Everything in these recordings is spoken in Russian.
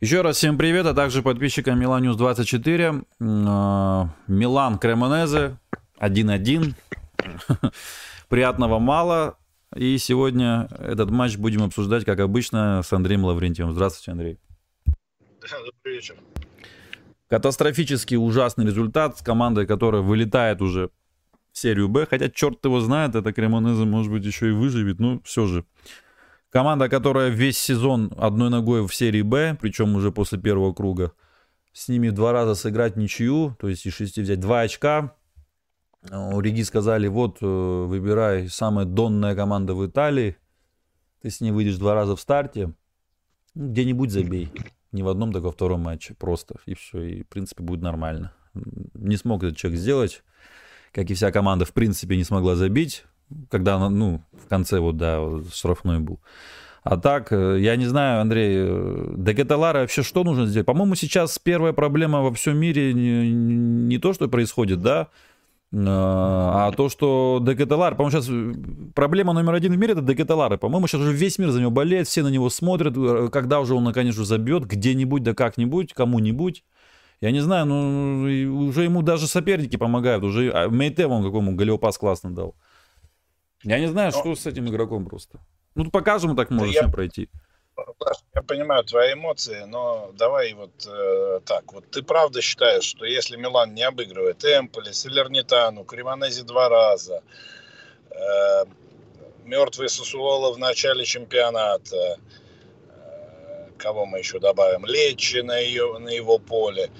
Еще раз всем привет, а также подписчикам Milan News 24. А, Милан Кремонезе 1-1. Приятного мало. И сегодня этот матч будем обсуждать, как обычно, с Андреем Лаврентьевым. Здравствуйте, Андрей. Добрый вечер. Катастрофически ужасный результат с командой, которая вылетает уже в серию Б. Хотя черт его знает, это Кремонезе может быть еще и выживет. Ну, все же. Команда, которая весь сезон одной ногой в серии Б, причем уже после первого круга, с ними два раза сыграть ничью, то есть из шести взять два очка. У Риги сказали, вот, э, выбирай самая донная команда в Италии, ты с ней выйдешь два раза в старте, где-нибудь забей. Не в одном, так во втором матче, просто, и все, и в принципе будет нормально. Не смог этот человек сделать, как и вся команда в принципе не смогла забить когда она, ну, в конце вот, да, штрафной был. А так, э, я не знаю, Андрей, э, Декеталара вообще что нужно сделать? По-моему, сейчас первая проблема во всем мире не, не то, что происходит, да, э, а то, что Декеталар, по-моему, сейчас проблема номер один в мире это Декеталары. По-моему, сейчас уже весь мир за него болеет, все на него смотрят, когда уже он наконец уже забьет, где-нибудь, да как-нибудь, кому-нибудь. Я не знаю, ну, уже ему даже соперники помогают. Уже а Мейте вон какому Галиопас классно дал. Я не знаю, Но... что с этим игроком просто. Ну, покажем, так можно я... пройти. Я понимаю твои эмоции, но давай вот э, так. Вот ты правда считаешь, что если Милан не обыгрывает Эмполи, Салернитану, Кремонези два раза, э, мертвый Сосуола в начале чемпионата, э, кого мы еще добавим, Лечи на, ее, на его поле,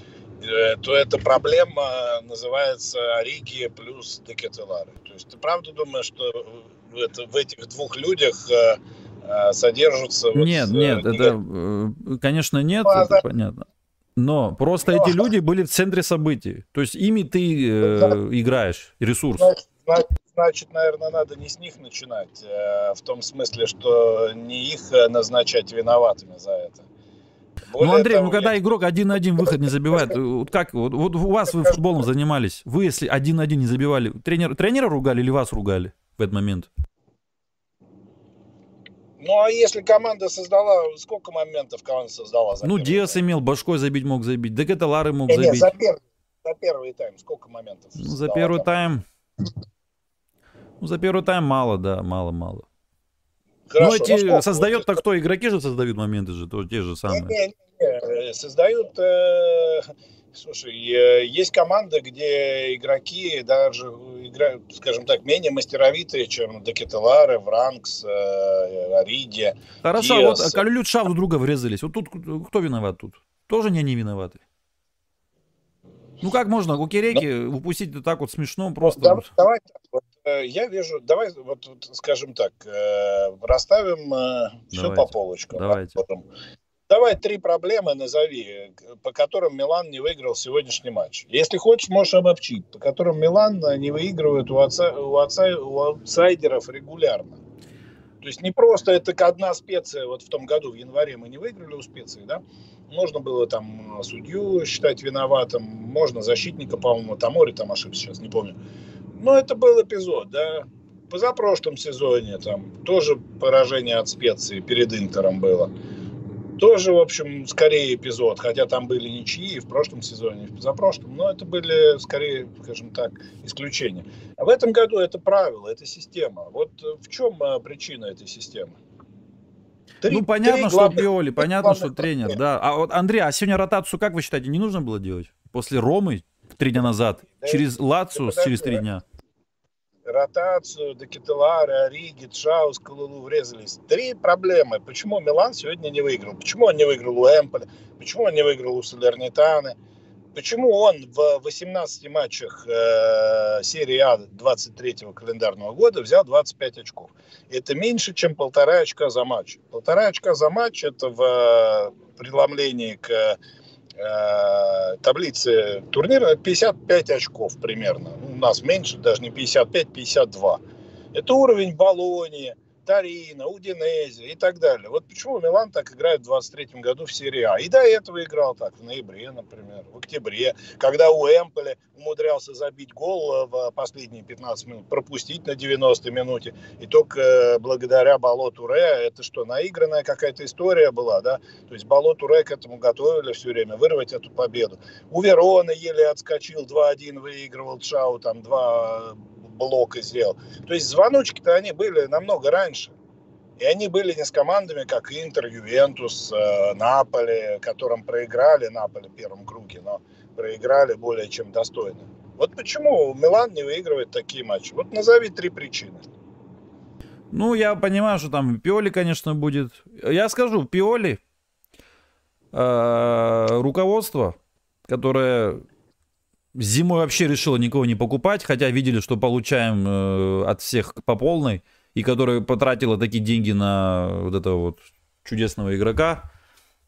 то эта проблема называется Ориги плюс Декетелары есть ты правда думаешь, что в, это, в этих двух людях э, э, содержатся... Нет, вот, нет, э, это, э, конечно, нет, ну, это понятно. Но просто Но... эти люди были в центре событий. То есть ими ты э, значит, играешь, ресурс. Значит, значит, наверное, надо не с них начинать, э, в том смысле, что не их э, назначать виноватыми за это. Более ну, Андрей, того, ну когда я... игрок один на один выход не забивает, вот как, вот, вот у вас вы футболом занимались, вы если один на один не забивали, тренер, тренера ругали или вас ругали в этот момент? Ну, а если команда создала, сколько моментов команда создала? За ну, Диас тайм? имел, башкой забить мог забить, Декаталары мог не, забить. Не, за, первый, за первый тайм сколько моментов? Ну, за первый тайм... Ну, за первый тайм мало, да, мало-мало. Хорошо, ну, эти ну, создает-то кто? Игроки же создают моменты же, то те же самые. Не, не, не. Создают... Э, слушай, э, есть команда, где игроки даже играют, скажем так, менее мастеровитые, чем Декетелары, Вранкс, э, Ариди. Хорошо, Диас. вот Калюлют Шав друга врезались. Вот тут кто виноват тут? Тоже не они виноваты. Ну как можно у Киреки ну, упустить так вот смешно просто? Давай, давай я вижу, давай вот, вот скажем так, э, расставим э, все по полочкам. Давайте. Давай три проблемы назови, по которым Милан не выиграл сегодняшний матч. Если хочешь, можешь обобщить, по которым Милан не выигрывает у, отца, у, отца, у аутсайдеров регулярно. То есть не просто это одна специя, вот в том году, в январе мы не выиграли у специи, да, можно было там судью считать виноватым, можно защитника, по-моему, Тамори там ошибся, сейчас не помню. Но это был эпизод, да. Позапрошлом сезоне там тоже поражение от специи перед Интером было. Тоже, в общем, скорее эпизод, хотя там были ничьи в прошлом сезоне, в позапрошлом, но это были, скорее, скажем так, исключения. А в этом году это правило, это система. Вот в чем э, причина этой системы? Три, ну, понятно, три что главных, Пиоли, понятно, что тренер, да. А вот, Андрей, а сегодня ротацию, как вы считаете, не нужно было делать? После Ромы три дня назад, через Лацу через три дня? Ротацию, Декетеларе, Ориги, Чаус, Калулу врезались. Три проблемы. Почему Милан сегодня не выиграл? Почему он не выиграл у Эмполя? Почему он не выиграл у Салернитаны? Почему он в 18 матчах э, серии А 23 календарного года взял 25 очков? Это меньше, чем полтора очка за матч. Полтора очка за матч это в э, преломлении к э, таблице турнира 55 очков примерно. У нас меньше, даже не 55, 52. Это уровень Болонии, Торино, Удинезе и так далее. Вот почему Милан так играет в 23 году в серии А. И до этого играл так, в ноябре, например, в октябре, когда у Эмполи умудрялся забить гол в последние 15 минут, пропустить на 90 минуте. И только э, благодаря Болоту Ре, это что, наигранная какая-то история была, да? То есть Болоту Ре к этому готовили все время, вырвать эту победу. У Верона еле отскочил, 2-1 выигрывал Чау, там два блока сделал. То есть звоночки-то они были намного раньше. И они были не с командами, как Интер, Ювентус, э, Наполи, которым проиграли Наполи в первом круге, но проиграли более чем достойно. Вот почему Милан не выигрывает такие матчи? Вот назови три причины. Ну, я понимаю, что там Пиоли, конечно, будет. Я скажу, Пиоли, э, руководство, которое Зимой вообще решила никого не покупать, хотя видели, что получаем э, от всех по полной, и которая потратила такие деньги на вот этого вот чудесного игрока.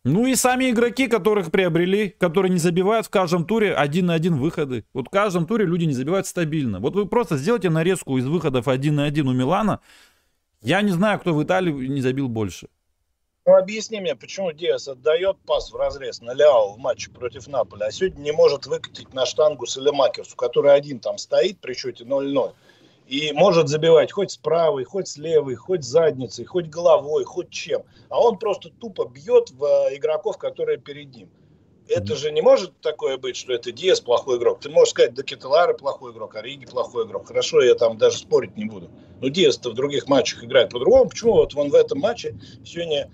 Ну и сами игроки, которых приобрели, которые не забивают в каждом туре один на один выходы. Вот в каждом туре люди не забивают стабильно. Вот вы просто сделайте нарезку из выходов один на один у Милана. Я не знаю, кто в Италии не забил больше. Ну, объясни мне, почему Диас отдает пас в разрез на Ляо в матче против Наполя, а сегодня не может выкатить на штангу Салемакерсу, который один там стоит при счете 0-0, и может забивать хоть с правой, хоть с левой, хоть с задницей, хоть головой, хоть чем. А он просто тупо бьет в э, игроков, которые перед ним. Это же не может такое быть, что это Диас плохой игрок. Ты можешь сказать, да Кетелара плохой игрок, а Риги плохой игрок. Хорошо, я там даже спорить не буду. Но Диас-то в других матчах играет по-другому. Почему вот он в этом матче сегодня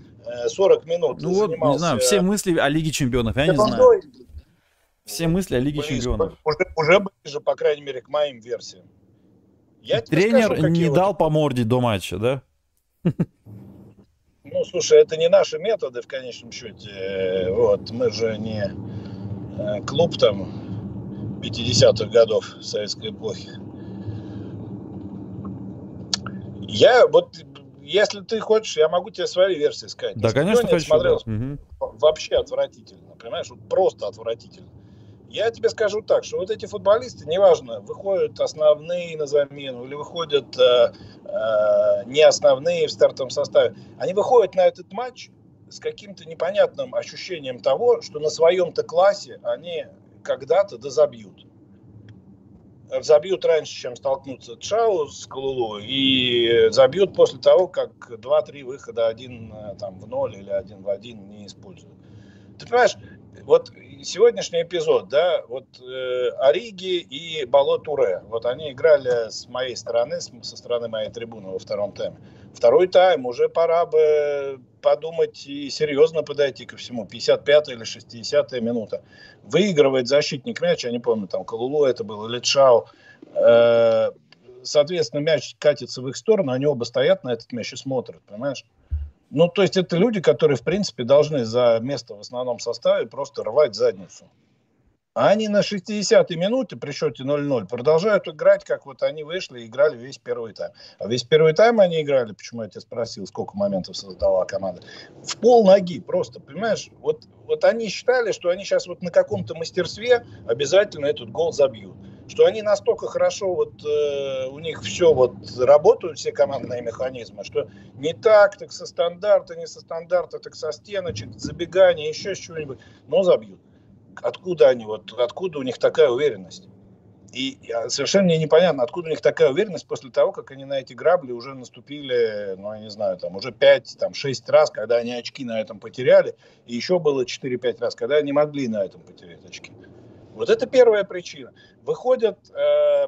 40 э, минут ну вот, занимался... не знаю, все мысли о Лиге Чемпионов, я не знаю. Все мысли о Лиге Ближе, Чемпионов. Уже, уже ближе, по крайней мере, к моим версиям. Я Тренер скажу, не дал вот... по морде до матча, да? Ну, слушай, это не наши методы в конечном счете. Вот, мы же не э, клуб там 50-х годов советской эпохи. Я вот если ты хочешь, я могу тебе свои версии сказать. Да, конечно, хочу. смотрел, да. вообще отвратительно, понимаешь, вот просто отвратительно. Я тебе скажу так, что вот эти футболисты, неважно, выходят основные на замену или выходят э, э, не основные в стартовом составе, они выходят на этот матч с каким-то непонятным ощущением того, что на своем-то классе они когда-то дозабьют забьют раньше, чем столкнутся Чау с Калулу, и забьют после того, как 2-3 выхода один э, там, в ноль или один в один не используют. Ты понимаешь, вот сегодняшний эпизод, да, вот э, Ориги и Бало Туре, вот они играли с моей стороны, со стороны моей трибуны во втором тайме. Второй тайм уже пора бы подумать и серьезно подойти ко всему. 55 или 60 минута. Выигрывает защитник мяч, я не помню, там Калулу это был или Чао. Э, соответственно, мяч катится в их сторону, они оба стоят на этот мяч и смотрят, понимаешь? Ну, то есть это люди, которые, в принципе, должны за место в основном составе просто рвать задницу. А они на 60-й минуте при счете 0-0 продолжают играть, как вот они вышли и играли весь первый тайм. А весь первый тайм они играли, почему я тебя спросил, сколько моментов создала команда, в пол ноги просто, понимаешь? Вот, вот они считали, что они сейчас вот на каком-то мастерстве обязательно этот гол забьют. Что они настолько хорошо, вот э, у них все вот работают, все командные механизмы, что не так, так со стандарта, не со стандарта, так со стеночек, забегания, еще чего-нибудь, но забьют откуда они, вот откуда у них такая уверенность? И совершенно мне непонятно, откуда у них такая уверенность после того, как они на эти грабли уже наступили, ну, я не знаю, там уже 5, там 6 раз, когда они очки на этом потеряли, и еще было 4-5 раз, когда они могли на этом потерять очки. Вот это первая причина. Выходят э,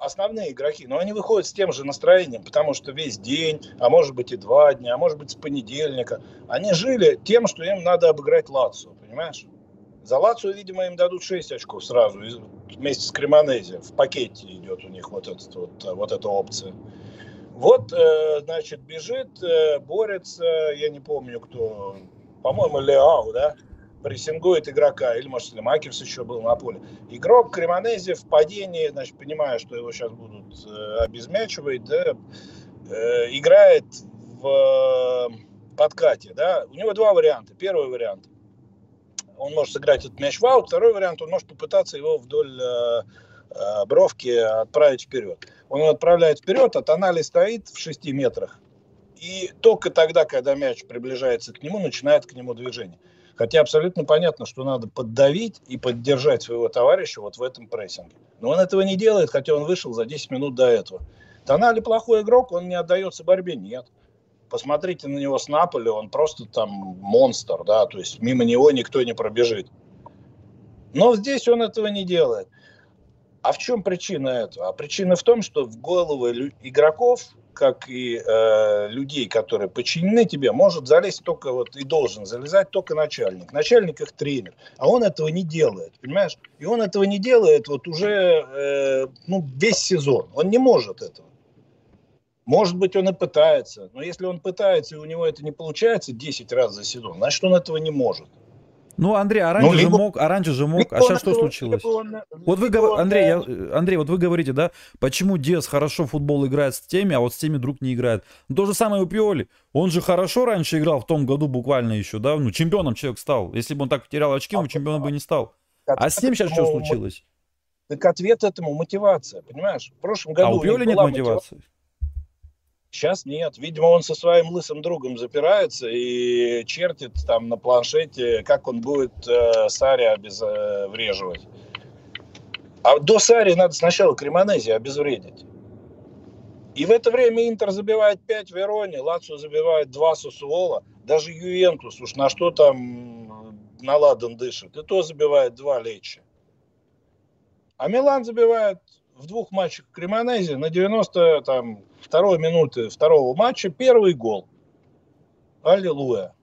основные игроки, но они выходят с тем же настроением, потому что весь день, а может быть и два дня, а может быть с понедельника, они жили тем, что им надо обыграть Лацию, понимаешь? За Лацию, видимо, им дадут 6 очков сразу, вместе с Кремонези. В пакете идет у них вот, этот, вот, вот эта опция. Вот, э, значит, бежит, э, борется, я не помню кто, по-моему, Леау, да, прессингует игрока, или, может, Макерс еще был на поле. Игрок Кремонези в падении, значит, понимая, что его сейчас будут э, обезмячивать, да, играет в подкате, да, у него два варианта. Первый вариант – он может сыграть этот мяч в аут. Второй вариант, он может попытаться его вдоль э, э, бровки отправить вперед. он отправляет вперед, а Тонали стоит в 6 метрах. И только тогда, когда мяч приближается к нему, начинает к нему движение. Хотя абсолютно понятно, что надо поддавить и поддержать своего товарища вот в этом прессинге. Но он этого не делает, хотя он вышел за 10 минут до этого. Тонали плохой игрок, он не отдается борьбе, нет. Посмотрите на него с Наполи, он просто там монстр, да, то есть мимо него никто не пробежит. Но здесь он этого не делает. А в чем причина этого? А причина в том, что в головы игроков как и э, людей, которые подчинены тебе, может залезть только вот и должен залезать только начальник. Начальник их тренер. А он этого не делает, понимаешь? И он этого не делает вот уже э, ну, весь сезон. Он не может этого. Может быть, он и пытается. Но если он пытается, и у него это не получается 10 раз за сезон, значит, он этого не может. Ну, Андрей, а раньше ну, либо, же мог, а раньше же мог, а сейчас что случилось? Он, вот вы говорите, Андрей, я, Андрей, вот вы говорите, да, почему Диас хорошо в футбол играет с теми, а вот с теми друг не играет. Ну, то же самое у Пиоли. Он же хорошо раньше играл в том году буквально еще, да, ну, чемпионом человек стал. Если бы он так потерял очки, он чемпионом бы не стал. А с ним сейчас что случилось? Так ответ этому мотивация, понимаешь? В прошлом году а у Пиоли нет мотивации. Мотива... Сейчас нет. Видимо, он со своим лысым другом запирается и чертит там на планшете, как он будет э, Сари обезвреживать. А до Сари надо сначала Кремонези обезвредить. И в это время Интер забивает 5 Верони, Лацо забивает 2 Сусуола, даже Ювентус, уж на что там наладан дышит, и то забивает 2 Лечи. А Милан забивает в двух матчах Кремонези на 90 там, второй минуты второго матча первый гол. Аллилуйя.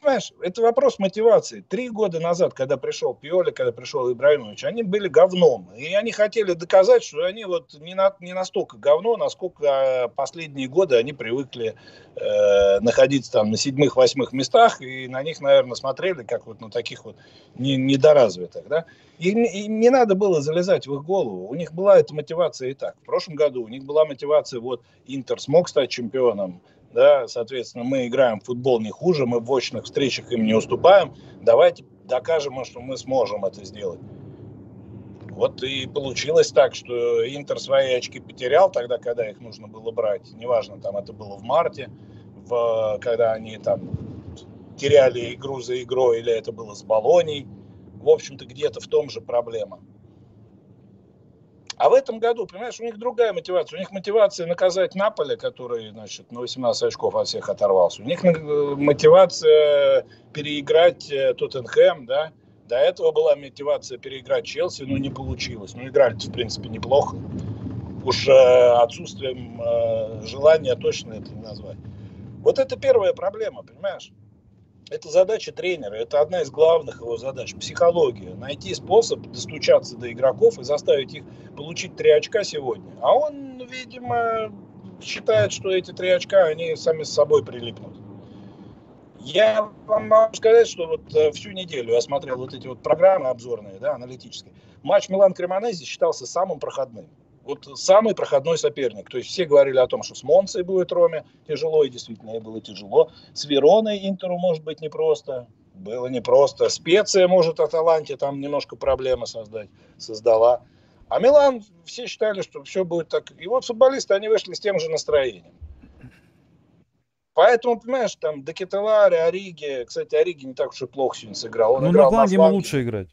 Понимаешь, это вопрос мотивации. Три года назад, когда пришел Пиоли, когда пришел Ибраимович, они были говном. И они хотели доказать, что они вот не, на, не настолько говно, насколько последние годы они привыкли э, находиться там на седьмых-восьмых местах, и на них, наверное, смотрели как вот на таких вот не, недоразвитых. Да? И, и не надо было залезать в их голову. У них была эта мотивация и так. В прошлом году у них была мотивация, вот Интер смог стать чемпионом, да, соответственно, мы играем в футбол не хуже, мы в очных встречах им не уступаем, давайте докажем, что мы сможем это сделать. Вот и получилось так, что Интер свои очки потерял тогда, когда их нужно было брать. Неважно, там это было в марте, в, когда они там теряли игру за игрой, или это было с Болонией. В общем-то, где-то в том же проблема. А в этом году, понимаешь, у них другая мотивация. У них мотивация наказать Наполе, который, значит, на 18 очков от всех оторвался. У них э, мотивация переиграть э, Тоттенхэм, да. До этого была мотивация переиграть Челси, но не получилось. Ну, играли в принципе, неплохо. Уж э, отсутствием э, желания точно это не назвать. Вот это первая проблема, понимаешь? Это задача тренера, это одна из главных его задач. Психология. Найти способ достучаться до игроков и заставить их получить три очка сегодня. А он, видимо, считает, что эти три очка, они сами с собой прилипнут. Я вам могу сказать, что вот э, всю неделю я смотрел вот эти вот программы обзорные, да, аналитические. Матч Милан-Кремонези считался самым проходным вот самый проходной соперник. То есть все говорили о том, что с Монцей будет Роме тяжело, и действительно ей было тяжело. С Вероной Интеру может быть непросто. Было непросто. Специя может Аталанте там немножко проблемы создать, создала. А Милан все считали, что все будет так. И вот футболисты, они вышли с тем же настроением. Поэтому, понимаешь, там Декетелари, Ориги, кстати, Ориги не так уж и плохо сегодня сыграл. Он ну, играл на фланге ему лучше играть.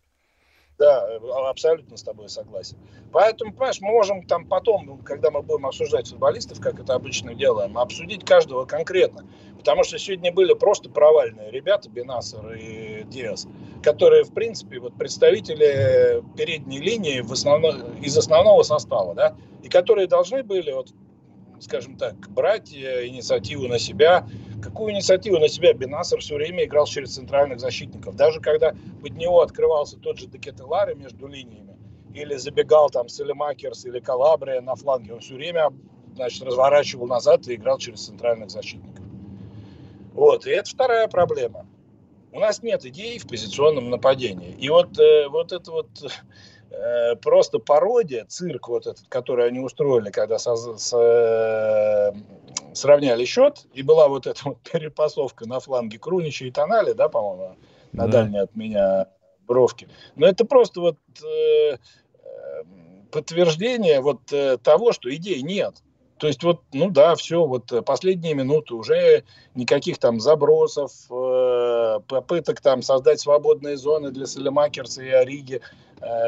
Да, абсолютно с тобой согласен. Поэтому, понимаешь, можем там потом, когда мы будем обсуждать футболистов, как это обычно делаем, обсудить каждого конкретно. Потому что сегодня были просто провальные ребята, Бенасер и Диас, которые, в принципе, вот представители передней линии в основном, из основного состава, да, и которые должны были вот скажем так, брать э, инициативу на себя. Какую инициативу на себя Бенасер все время играл через центральных защитников. Даже когда под него открывался тот же Декетелари между линиями, или забегал там Селемакерс или Калабрия на фланге, он все время значит, разворачивал назад и играл через центральных защитников. Вот, и это вторая проблема. У нас нет идей в позиционном нападении. И вот, э, вот это вот Э, просто пародия, цирк вот этот, который они устроили, когда со, с, э, сравняли счет, и была вот эта вот перепасовка на фланге Крунича и Тонали, да, по-моему, на да. дальней от меня бровки. Но это просто вот э, э подтверждение вот э, того, что идей нет. То есть вот, ну да, все, вот э, последние минуты уже никаких там забросов, э, попыток там создать свободные зоны для Салемакерса и Ориги,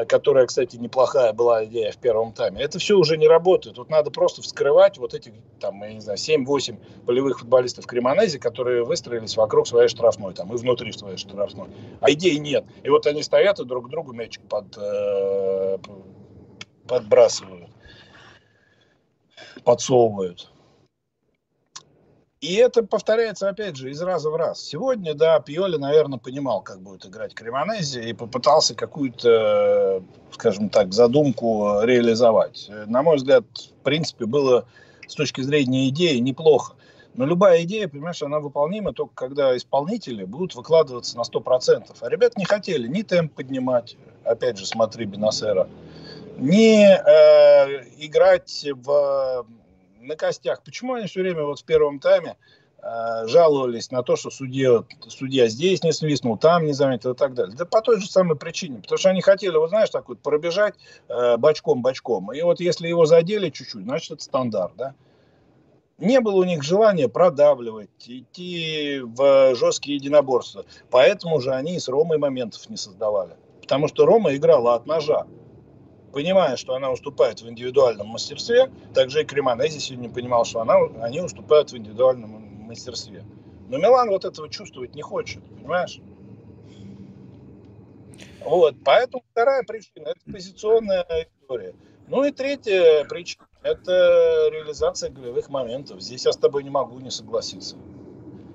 которая, кстати, неплохая была идея в первом тайме. Это все уже не работает. Тут надо просто вскрывать вот этих, там, я не знаю, 7-8 полевых футболистов Кремонези, которые выстроились вокруг своей штрафной, там, и внутри своей штрафной. А идей нет. И вот они стоят и друг другу мячик под, э, подбрасывают подсовывают. И это повторяется, опять же, из раза в раз. Сегодня, да, Пьоли, наверное, понимал, как будет играть Кремонези, и попытался какую-то, скажем так, задумку реализовать. На мой взгляд, в принципе, было с точки зрения идеи неплохо. Но любая идея, понимаешь, она выполнима только когда исполнители будут выкладываться на 100%. А ребят не хотели ни темп поднимать, опять же, смотри, Бенасера, не э, играть в, на костях. Почему они все время вот в первом тайме э, жаловались на то, что судья, судья здесь не свистнул, там не заметил и так далее? Да по той же самой причине. Потому что они хотели, вот знаешь, так вот пробежать э, бочком-бочком. И вот если его задели чуть-чуть, значит это стандарт, да? не было у них желания продавливать, идти в жесткие единоборства. Поэтому же они с Ромой моментов не создавали. Потому что Рома играла от ножа понимая, что она уступает в индивидуальном мастерстве, также и Кремонези сегодня понимал, что она, они уступают в индивидуальном мастерстве. Но Милан вот этого чувствовать не хочет, понимаешь? Вот, поэтому вторая причина – это позиционная история. Ну и третья причина – это реализация голевых моментов. Здесь я с тобой не могу не согласиться.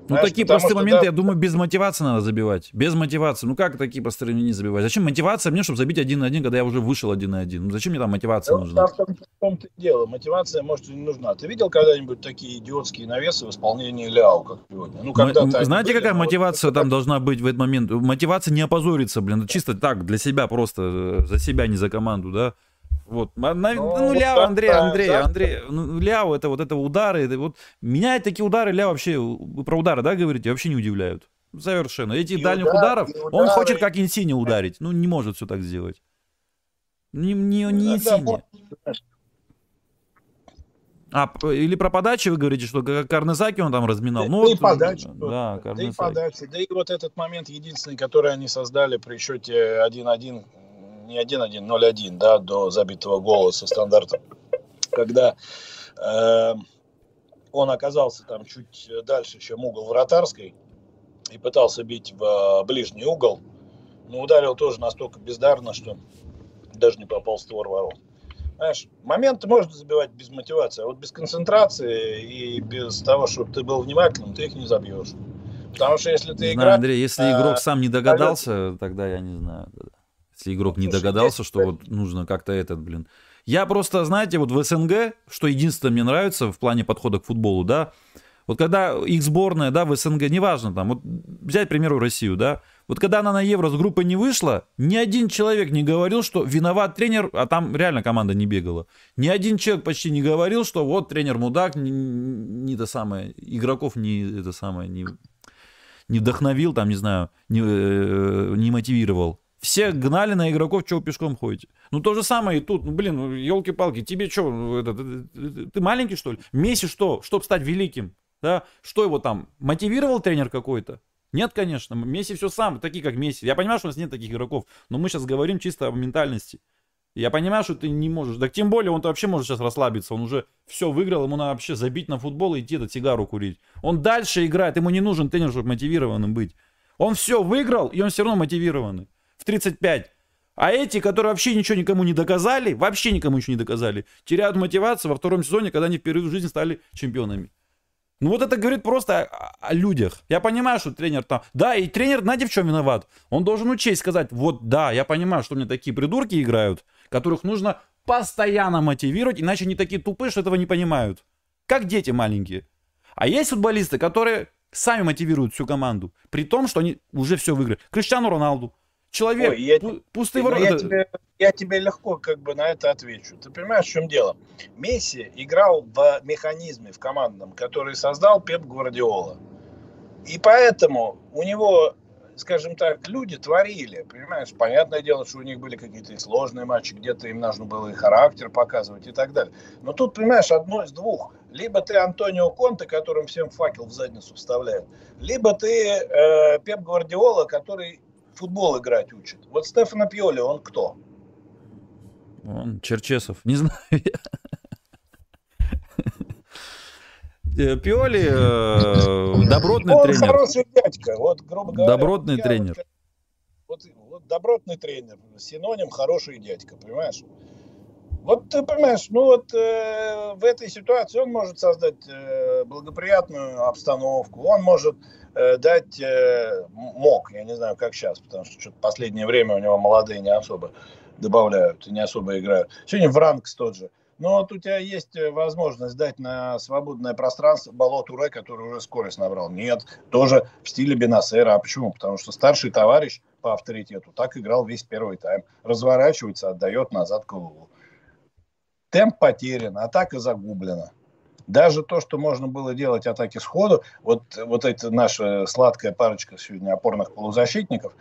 Ну, Знаешь, такие простые моменты, да... я думаю, без мотивации надо забивать. Без мотивации. Ну, как такие простые не забивать? Зачем мотивация мне, чтобы забить один на один, когда я уже вышел один на один? Ну, зачем мне там мотивация да, нужна? Том-то, в том-то дело. Мотивация, может, и не нужна. Ты видел когда-нибудь такие идиотские навесы в исполнении Ляо, как сегодня? Ну, когда Знаете, были, какая мотивация вот, там должна быть в этот момент? Мотивация не опозориться, блин. Чисто так, для себя просто, э, за себя, не за команду, да? Вот. На, ну, ну Ляо, Андрей, Андрей, да. Андрей, ну, Ляо, это вот это удары, это вот, меня такие удары, Ляо вообще, вы про удары, да, говорите, вообще не удивляют. Совершенно. Эти и дальних удар, ударов, удары, он хочет как Инсини ударить, ну не может все так сделать. Не, не, не Инсини. А, или про подачи вы говорите, что Карнезаки он там разминал? Да, ну, и вот, подачи. Да, да, и подачи. Да и вот этот момент единственный, который они создали при счете 1-1 не 1-1, 0-1, да, до забитого гола со стандарта, когда э, он оказался там чуть дальше, чем угол вратарской, и пытался бить в э, ближний угол, но ударил тоже настолько бездарно, что даже не попал в створ ворот. Знаешь, моменты можно забивать без мотивации, а вот без концентрации и без того, чтобы ты был внимательным, ты их не забьешь. Потому что если ты играешь... Андрей, если игрок а, сам не догадался, тогда я не знаю. Если игрок не догадался, что вот нужно как-то этот, блин. Я просто, знаете, вот в СНГ, что единственное мне нравится в плане подхода к футболу, да, вот когда их сборная, да, в СНГ, неважно там, вот взять, к примеру, Россию, да, вот когда она на Евро с группой не вышла, ни один человек не говорил, что виноват тренер, а там реально команда не бегала. Ни один человек почти не говорил, что вот тренер мудак, не, не то самое, игроков не это самое, не, не вдохновил, там, не знаю, не, э, не мотивировал. Все гнали на игроков, чего пешком ходите. Ну, то же самое и тут. Ну, блин, ну, елки-палки, тебе что, ну, это, ты, ты, маленький, что ли? Месси что? Чтобы стать великим? Да? Что его там, мотивировал тренер какой-то? Нет, конечно. Месси все сам, такие как Месси. Я понимаю, что у нас нет таких игроков, но мы сейчас говорим чисто о ментальности. Я понимаю, что ты не можешь. Так тем более он-то вообще может сейчас расслабиться. Он уже все выиграл, ему надо вообще забить на футбол и идти эту сигару курить. Он дальше играет, ему не нужен тренер, чтобы мотивированным быть. Он все выиграл, и он все равно мотивированный в 35. А эти, которые вообще ничего никому не доказали, вообще никому ничего не доказали, теряют мотивацию во втором сезоне, когда они впервые в жизни стали чемпионами. Ну вот это говорит просто о, о людях. Я понимаю, что тренер там... Да, и тренер, знаете, в чем виноват? Он должен учесть, сказать, вот да, я понимаю, что у меня такие придурки играют, которых нужно постоянно мотивировать, иначе они такие тупые, что этого не понимают. Как дети маленькие. А есть футболисты, которые сами мотивируют всю команду, при том, что они уже все выиграли. Криштиану Роналду. Человек, Ой, я, пустые ворота. Я тебе, я тебе легко как бы на это отвечу. Ты понимаешь, в чем дело? Месси играл в механизме, в командном, который создал Пеп Гвардиола. И поэтому у него скажем так, люди творили, понимаешь? Понятное дело, что у них были какие-то сложные матчи, где-то им нужно было и характер показывать и так далее. Но тут, понимаешь, одно из двух. Либо ты Антонио Конте, которым всем факел в задницу вставляет, либо ты э, Пеп Гвардиола, который футбол играть учит. Вот Стефано Пьоли, он кто? Он Черчесов. Не знаю. Э, Пиоли э, добротный Он тренер. хороший дядька, вот, грубо говоря. Добротный я тренер. Вот, вот добротный тренер, синоним хороший дядька, понимаешь? Вот ты понимаешь, ну вот э, в этой ситуации он может создать э, благоприятную обстановку, он может э, дать, э, мог, я не знаю, как сейчас, потому что что-то последнее время у него молодые не особо добавляют, не особо играют. Сегодня Вранкс тот же. Но вот у тебя есть э, возможность дать на свободное пространство Бало Туре, который уже скорость набрал. Нет, тоже в стиле Бенасера. А почему? Потому что старший товарищ по авторитету так играл весь первый тайм. Разворачивается, отдает назад голову. Темп потерян, атака загублена. Даже то, что можно было делать атаки сходу, вот, вот эта наша сладкая парочка сегодня опорных полузащитников,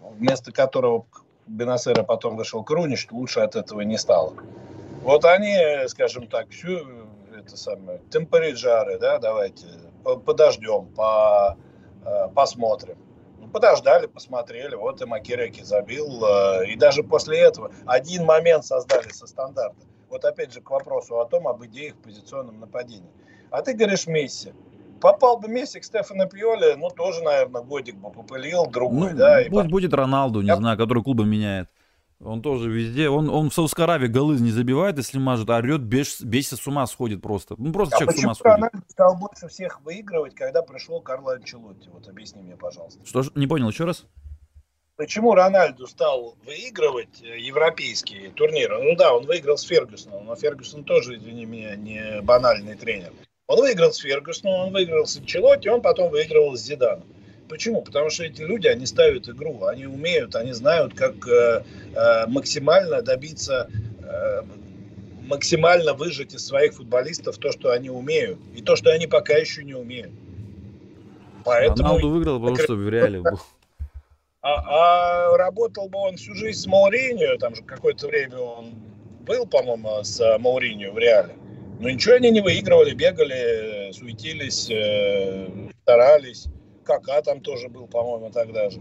вместо которого Бенасера потом вышел Крунич, лучше от этого не стало. Вот они, скажем так, всю это самое, темпериджары, да, давайте, подождем, по, э, посмотрим. Ну, подождали, посмотрели, вот и Макереки забил. Э, и даже после этого один момент создали со стандарта. Вот опять же к вопросу о том, об идее в позиционном нападении. А ты говоришь Месси. Попал бы Месси к Стефану Пьоле, ну, тоже, наверное, годик бы попылил, другой, Ну, да. и пусть будет Роналду, не Я- знаю, который клубы меняет. Он тоже везде. Он, он в Саудовской Аравии голы не забивает, если мажет, а орет, беш, бесится, с ума сходит просто. Ну, просто А человек с ума сходит. Рональдо стал больше всех выигрывать, когда пришел Карло Анчелотти? Вот объясни мне, пожалуйста. Что ж, не понял, еще раз? Почему Рональду стал выигрывать э, европейские турниры? Ну да, он выиграл с Фергюсоном, но Фергюсон тоже, извини меня, не банальный тренер. Он выиграл с Фергюсоном, он выиграл с Анчелотти, он потом выигрывал с Зиданом. Почему? Потому что эти люди, они ставят игру, они умеют, они знают, как э, э, максимально добиться, э, максимально выжать из своих футболистов то, что они умеют, и то, что они пока еще не умеют. Поэтому Роналду выиграл, потому что в реале был. А, а работал бы он всю жизнь с Мауриньо, там же какое-то время он был, по-моему, с э, Мауриньо в Реале. Но ничего они не выигрывали, бегали, суетились, э, старались. Кака там тоже был, по-моему, тогда же.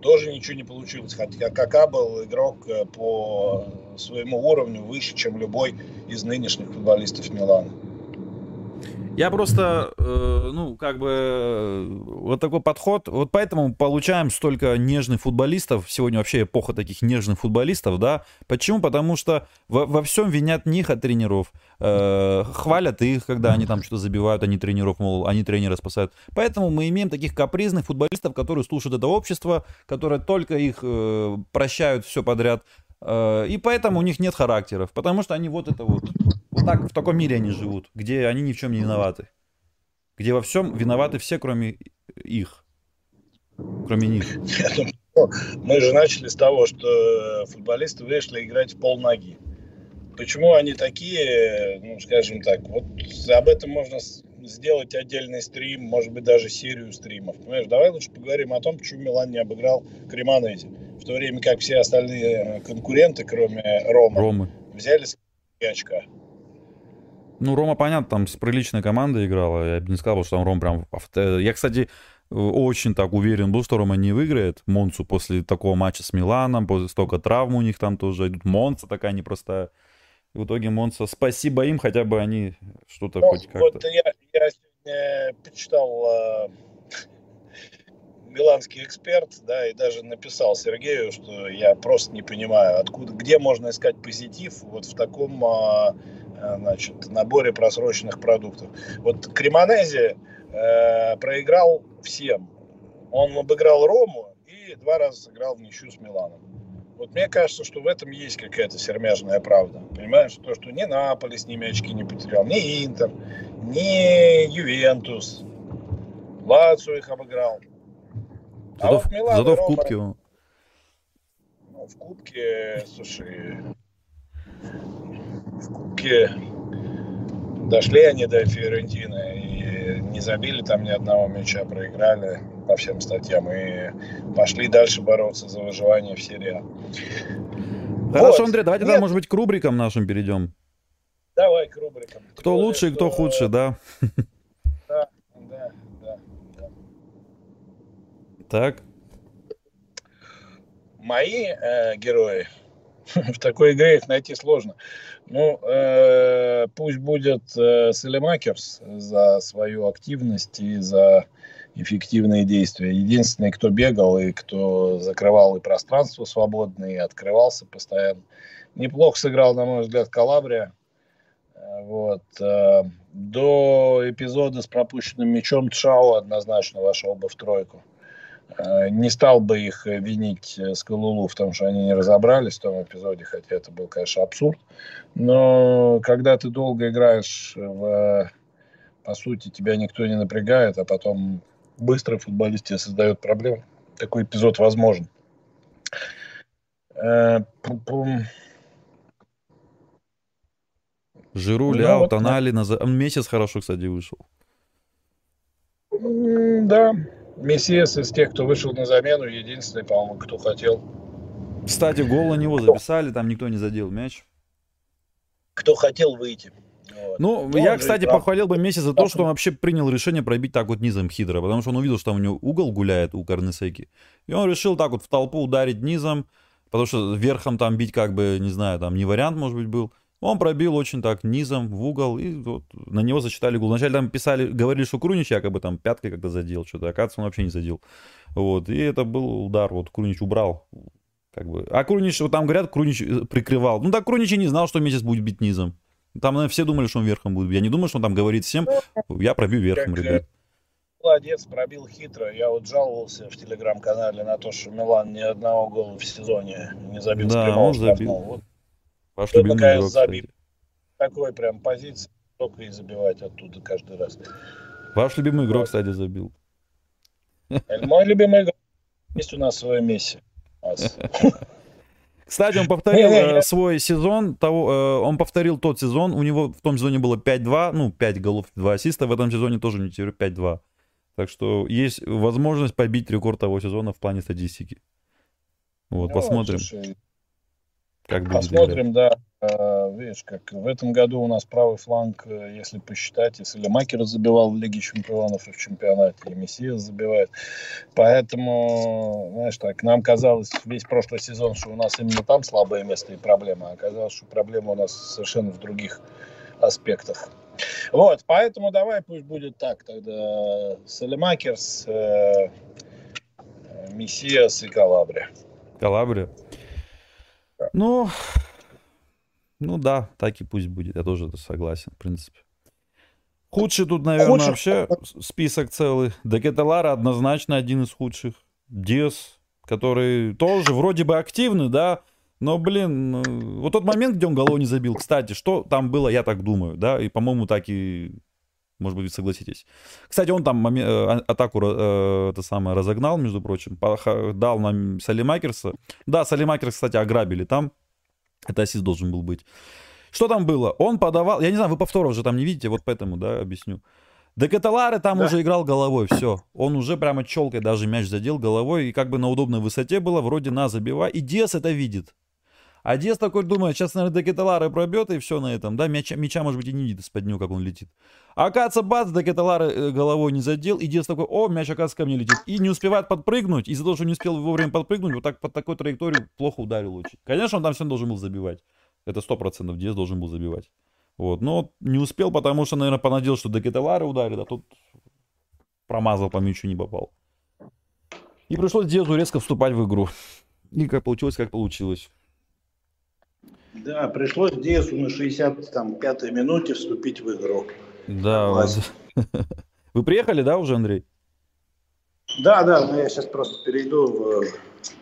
Тоже ничего не получилось. Хотя Кака был игрок э, по своему уровню выше, чем любой из нынешних футболистов Милана. Я просто, э, ну, как бы, э, вот такой подход. Вот поэтому получаем столько нежных футболистов. Сегодня вообще эпоха таких нежных футболистов, да. Почему? Потому что во, во всем винят них от тренеров. Э, хвалят их, когда они там что-то забивают, они тренеров, мол, они тренера спасают. Поэтому мы имеем таких капризных футболистов, которые слушают это общество, которые только их э, прощают все подряд. Э, и поэтому у них нет характеров. Потому что они вот это вот вот так, в таком мире они живут, где они ни в чем не виноваты. Где во всем виноваты все, кроме их. Кроме них. Мы же начали с того, что футболисты вышли играть в полноги. Почему они такие, ну, скажем так, вот об этом можно сделать отдельный стрим, может быть, даже серию стримов. Понимаешь, давай лучше поговорим о том, почему Милан не обыграл Кремонези. В то время как все остальные конкуренты, кроме Рома, Ромы. взяли с очка. Ну, Рома, понятно, там с приличной командой играла. Я бы не сказал, что там Ром прям... Я, кстати, э, очень так уверен был, что Рома не выиграет Монцу после такого матча с Миланом, после столько травм у них там тоже идут. Монца такая непростая. И в итоге Монца, спасибо им, хотя бы они что-то Ну, хоть как-то... вот я, я сегодня почитал э, миланский эксперт, да, и даже написал Сергею, что я просто не понимаю, откуда, где можно искать позитив вот в таком, а, а, значит, наборе просроченных продуктов. Вот Кремонези э, проиграл всем. Он обыграл Рому и два раза сыграл в ничью с Миланом. Вот мне кажется, что в этом есть какая-то сермяжная правда. Понимаешь, то, что ни Наполи с ними очки не потерял, ни Интер, ни Ювентус. Лацо их обыграл. А Зато, вот в- Милан зато в Кубке он- ну, в Кубке, слушай, в Кубке дошли они до Фиорентины и не забили там ни одного мяча, проиграли. по всем статьям и пошли дальше бороться за выживание в серии А. Хорошо, вот. Андрей, давайте, Нет. может быть, к рубрикам нашим перейдем. Давай к рубрикам. Кто лучше и кто худше, да? Да, да, да. да. Так. Мои э, герои в такой игре их найти сложно. Ну, э, пусть будет э, Селемакерс за свою активность и за эффективные действия. Единственный, кто бегал и кто закрывал и пространство свободное, и открывался постоянно. Неплохо сыграл, на мой взгляд, Калабрия. Вот. Э, до эпизода с пропущенным мячом Тшау однозначно вошел бы в тройку. Э, не стал бы их винить с Калулу в том, что они не разобрались в том эпизоде, хотя это был, конечно, абсурд. Но когда ты долго играешь в по сути, тебя никто не напрягает, а потом быстро футболист тебе создает проблемы. Такой эпизод возможен. Жиру, ну, Ляо, вот, Тонали, да. месяц хорошо, кстати, вышел. Да, Мессиас из тех, кто вышел на замену, единственный, по-моему, кто хотел. Кстати, гол на него записали, там никто не задел мяч. Кто хотел выйти. Вот. Ну, Но я, кстати, прав. похвалил бы Месси за то, что он вообще принял решение пробить так вот низом Хидра, потому что он увидел, что там у него угол гуляет у Карнесеки. И он решил так вот в толпу ударить низом, потому что верхом там бить как бы, не знаю, там не вариант, может быть, был. Он пробил очень так низом в угол, и вот на него зачитали гол. Вначале там писали, говорили, что Крунич якобы там пяткой когда задел что-то, оказывается, он вообще не задел. Вот, и это был удар, вот Крунич убрал. Как бы. А Крунич, вот там говорят, Крунич э, прикрывал. Ну так Крунич и не знал, что месяц будет бить низом. Там наверное, все думали, что он верхом будет. Я не думаю, что он там говорит всем, я пробью верхом, как, ребят. Молодец, пробил хитро. Я вот жаловался в телеграм-канале на то, что Милан ни одного гола в сезоне не забил. Да, он забил. Вот. Ваш любимый игрок, забил. Такой прям позиции, только и забивать оттуда каждый раз. Ваш любимый игрок, кстати, забил. Мой любимый игрок. Есть у нас свое месси. Кстати, он повторил э, свой сезон, того, э, он повторил тот сезон, у него в том сезоне было 5-2, ну, 5 голов, 2 ассиста, в этом сезоне тоже не 5-2. Так что есть возможность побить рекорд того сезона в плане статистики. Вот, ну, посмотрим. Слушай, как посмотрим, да. А, видишь, как в этом году у нас правый фланг, э, если посчитать, если Макер забивал в Лиге Чемпионов и в чемпионате, и Мессия забивает. Поэтому, знаешь, так, нам казалось весь прошлый сезон, что у нас именно там слабое место и проблема. А оказалось, что проблема у нас совершенно в других аспектах. Вот, поэтому давай пусть будет так тогда. Салемакерс, э, Мессиас и Калабрия. Калабрия? Ну, ну да, так и пусть будет. Я тоже согласен, в принципе. Худший тут, наверное, Худший... вообще список целый. Декеталара однозначно один из худших. Диас, который тоже вроде бы активный, да, но, блин, э, вот тот момент, где он голову не забил, кстати, что там было, я так думаю, да, и, по-моему, так и, может быть, согласитесь. Кстати, он там э, а, атаку э, это самое разогнал, между прочим, дал нам Салимакерса. Да, Салимакерс, кстати, ограбили там, это ассист должен был быть. Что там было? Он подавал... Я не знаю, вы повторов уже там не видите, вот поэтому, да, объясню. Декаталаре там да. уже играл головой, все. Он уже прямо челкой даже мяч задел головой, и как бы на удобной высоте было, вроде на, забивай. И Диас это видит. А Диас такой думает, сейчас, наверное, Декаталаре пробьет, и все на этом, да, мяча, мяча может быть, и не видит из-под него, как он летит. А оказывается, бац, Декаталаре э, головой не задел, и Диас такой, о, мяч, оказывается, ко мне летит. И не успевает подпрыгнуть, из-за того, что не успел вовремя подпрыгнуть, вот так под такой траекторию плохо ударил очень. Конечно, он там все должен был забивать. Это сто процентов Диас должен был забивать. Вот, но не успел, потому что, наверное, понадеялся, что Декаталаре ударит, а тут промазал по мячу, не попал. И пришлось Диазу резко вступать в игру. И как получилось, как получилось. Да, пришлось Диасу на 65-й минуте вступить в игру. Да, вот. Вы приехали, да, уже, Андрей? Да, да, но я сейчас просто перейду в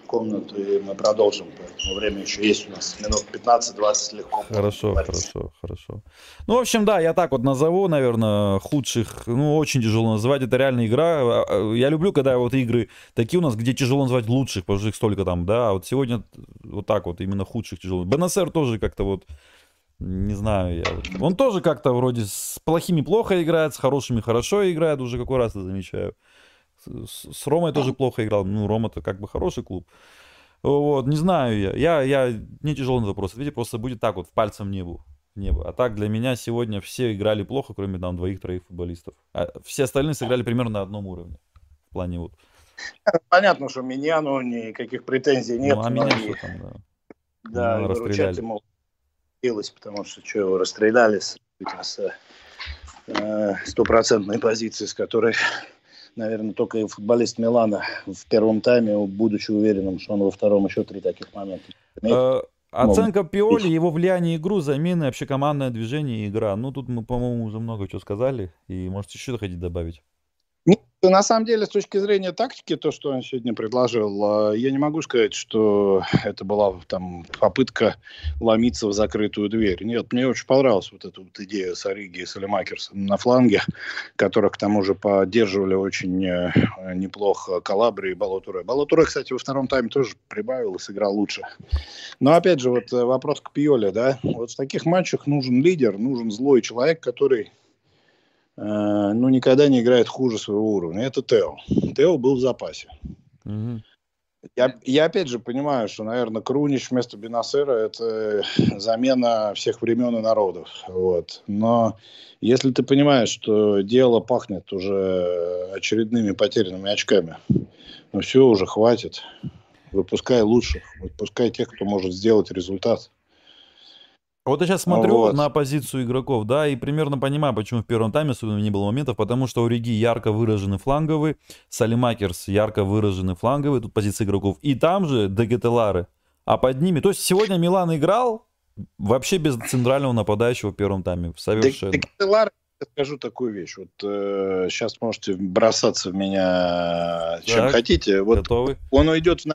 комнату, и мы продолжим. Поэтому время еще есть у нас. Минут 15-20 легко. Хорошо, хорошо, хорошо. Ну, в общем, да, я так вот назову, наверное, худших. Ну, очень тяжело называть. Это реально игра. А, а, я люблю, когда вот игры такие у нас, где тяжело называть лучших, потому что их столько там, да. А вот сегодня вот так вот, именно худших тяжело. БНСР тоже как-то вот не знаю я. Он тоже как-то вроде с плохими плохо играет, с хорошими хорошо играет, уже какой раз это замечаю. С, Ромой тоже плохо играл. Ну, Рома-то как бы хороший клуб. Вот, не знаю я. Я, я не тяжело на вопрос. Видите, просто будет так вот, в пальцем небу. Небо. А так для меня сегодня все играли плохо, кроме там двоих-троих футболистов. А все остальные сыграли примерно на одном уровне. В плане вот. Понятно, что Миньяну никаких претензий нет. Ну, а меня и... там, да. Да, ну, выручать ему хотелось, потому что что, его расстреляли с э, стопроцентной позиции, с которой наверное, только и футболист Милана в первом тайме, будучи уверенным, что он во втором еще три таких момента имеет. Оценка Пиоли, его влияние игру, замены, общекомандное движение и игра. Ну, тут мы, по-моему, уже много чего сказали. И можете еще хотите добавить? На самом деле, с точки зрения тактики, то, что он сегодня предложил, а, я не могу сказать, что это была там попытка ломиться в закрытую дверь. Нет, мне очень понравилась вот эта вот идея с Ориги и Салимакерсом на фланге, которых к тому же поддерживали очень э, неплохо Калабри и Балатуре. Балатуре, кстати, во втором тайме тоже прибавил и сыграл лучше. Но опять же, вот э, вопрос к Пиоле, да, вот в таких матчах нужен лидер, нужен злой человек, который Э, ну, никогда не играет хуже своего уровня. Это Тео. Тео был в запасе. Угу. Я, я опять же понимаю, что, наверное, Крунич вместо Бенасера – это замена всех времен и народов. Вот. Но если ты понимаешь, что дело пахнет уже очередными потерянными очками, ну все, уже хватит. Выпускай лучших, выпускай тех, кто может сделать результат. Вот я сейчас смотрю вот. на позицию игроков, да, и примерно понимаю, почему в первом тайме особенно не было моментов, потому что у Риги ярко выражены фланговые, Салимакерс ярко выражены фланговые, тут позиции игроков, и там же Дегетелары, а под ними, то есть сегодня Милан играл вообще без центрального нападающего в первом тайме, совершенно. Дегетелары скажу такую вещь. Вот э, сейчас можете бросаться в меня чем так, хотите. Вот готовы. он уйдет в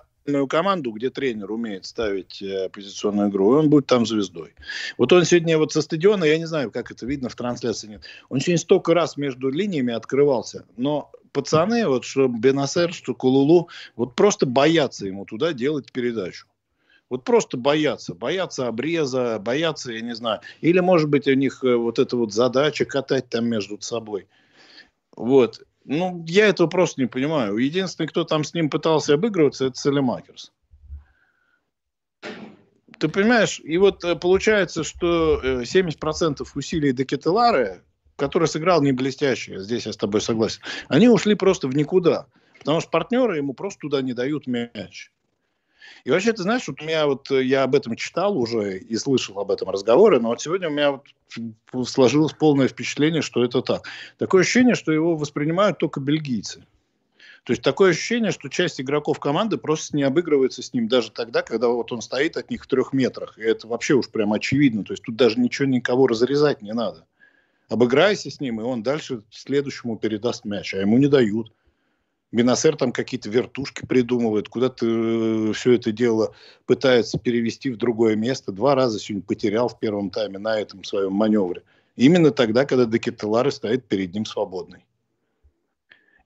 команду, где тренер умеет ставить э, позиционную игру, и он будет там звездой. Вот он сегодня вот со стадиона, я не знаю, как это видно в трансляции, нет. Он сегодня столько раз между линиями открывался, но пацаны, вот что Бенасер, что Кулулу, вот просто боятся ему туда делать передачу. Вот просто боятся. Боятся обреза, боятся, я не знаю. Или, может быть, у них э, вот эта вот задача катать там между собой. Вот. Ну, я этого просто не понимаю. Единственный, кто там с ним пытался обыгрываться, это Селемакерс. Ты понимаешь, и вот э, получается, что 70% э, усилий Декетелары, который сыграл не блестяще, здесь я с тобой согласен, они ушли просто в никуда. Потому что партнеры ему просто туда не дают мяч. И вообще, ты знаешь, вот у меня вот, э, я об этом читал уже и слышал об этом разговоре, но вот сегодня у меня вот сложилось полное впечатление, что это так. Такое ощущение, что его воспринимают только бельгийцы. То есть такое ощущение, что часть игроков команды просто не обыгрывается с ним даже тогда, когда вот он стоит от них в трех метрах. И это вообще уж прям очевидно. То есть тут даже ничего никого разрезать не надо. Обыграйся с ним, и он дальше следующему передаст мяч, а ему не дают. Бенасер там какие-то вертушки придумывает, куда-то э, все это дело пытается перевести в другое место. Два раза сегодня потерял в первом тайме на этом своем маневре. Именно тогда, когда Декетелары стоит перед ним свободный.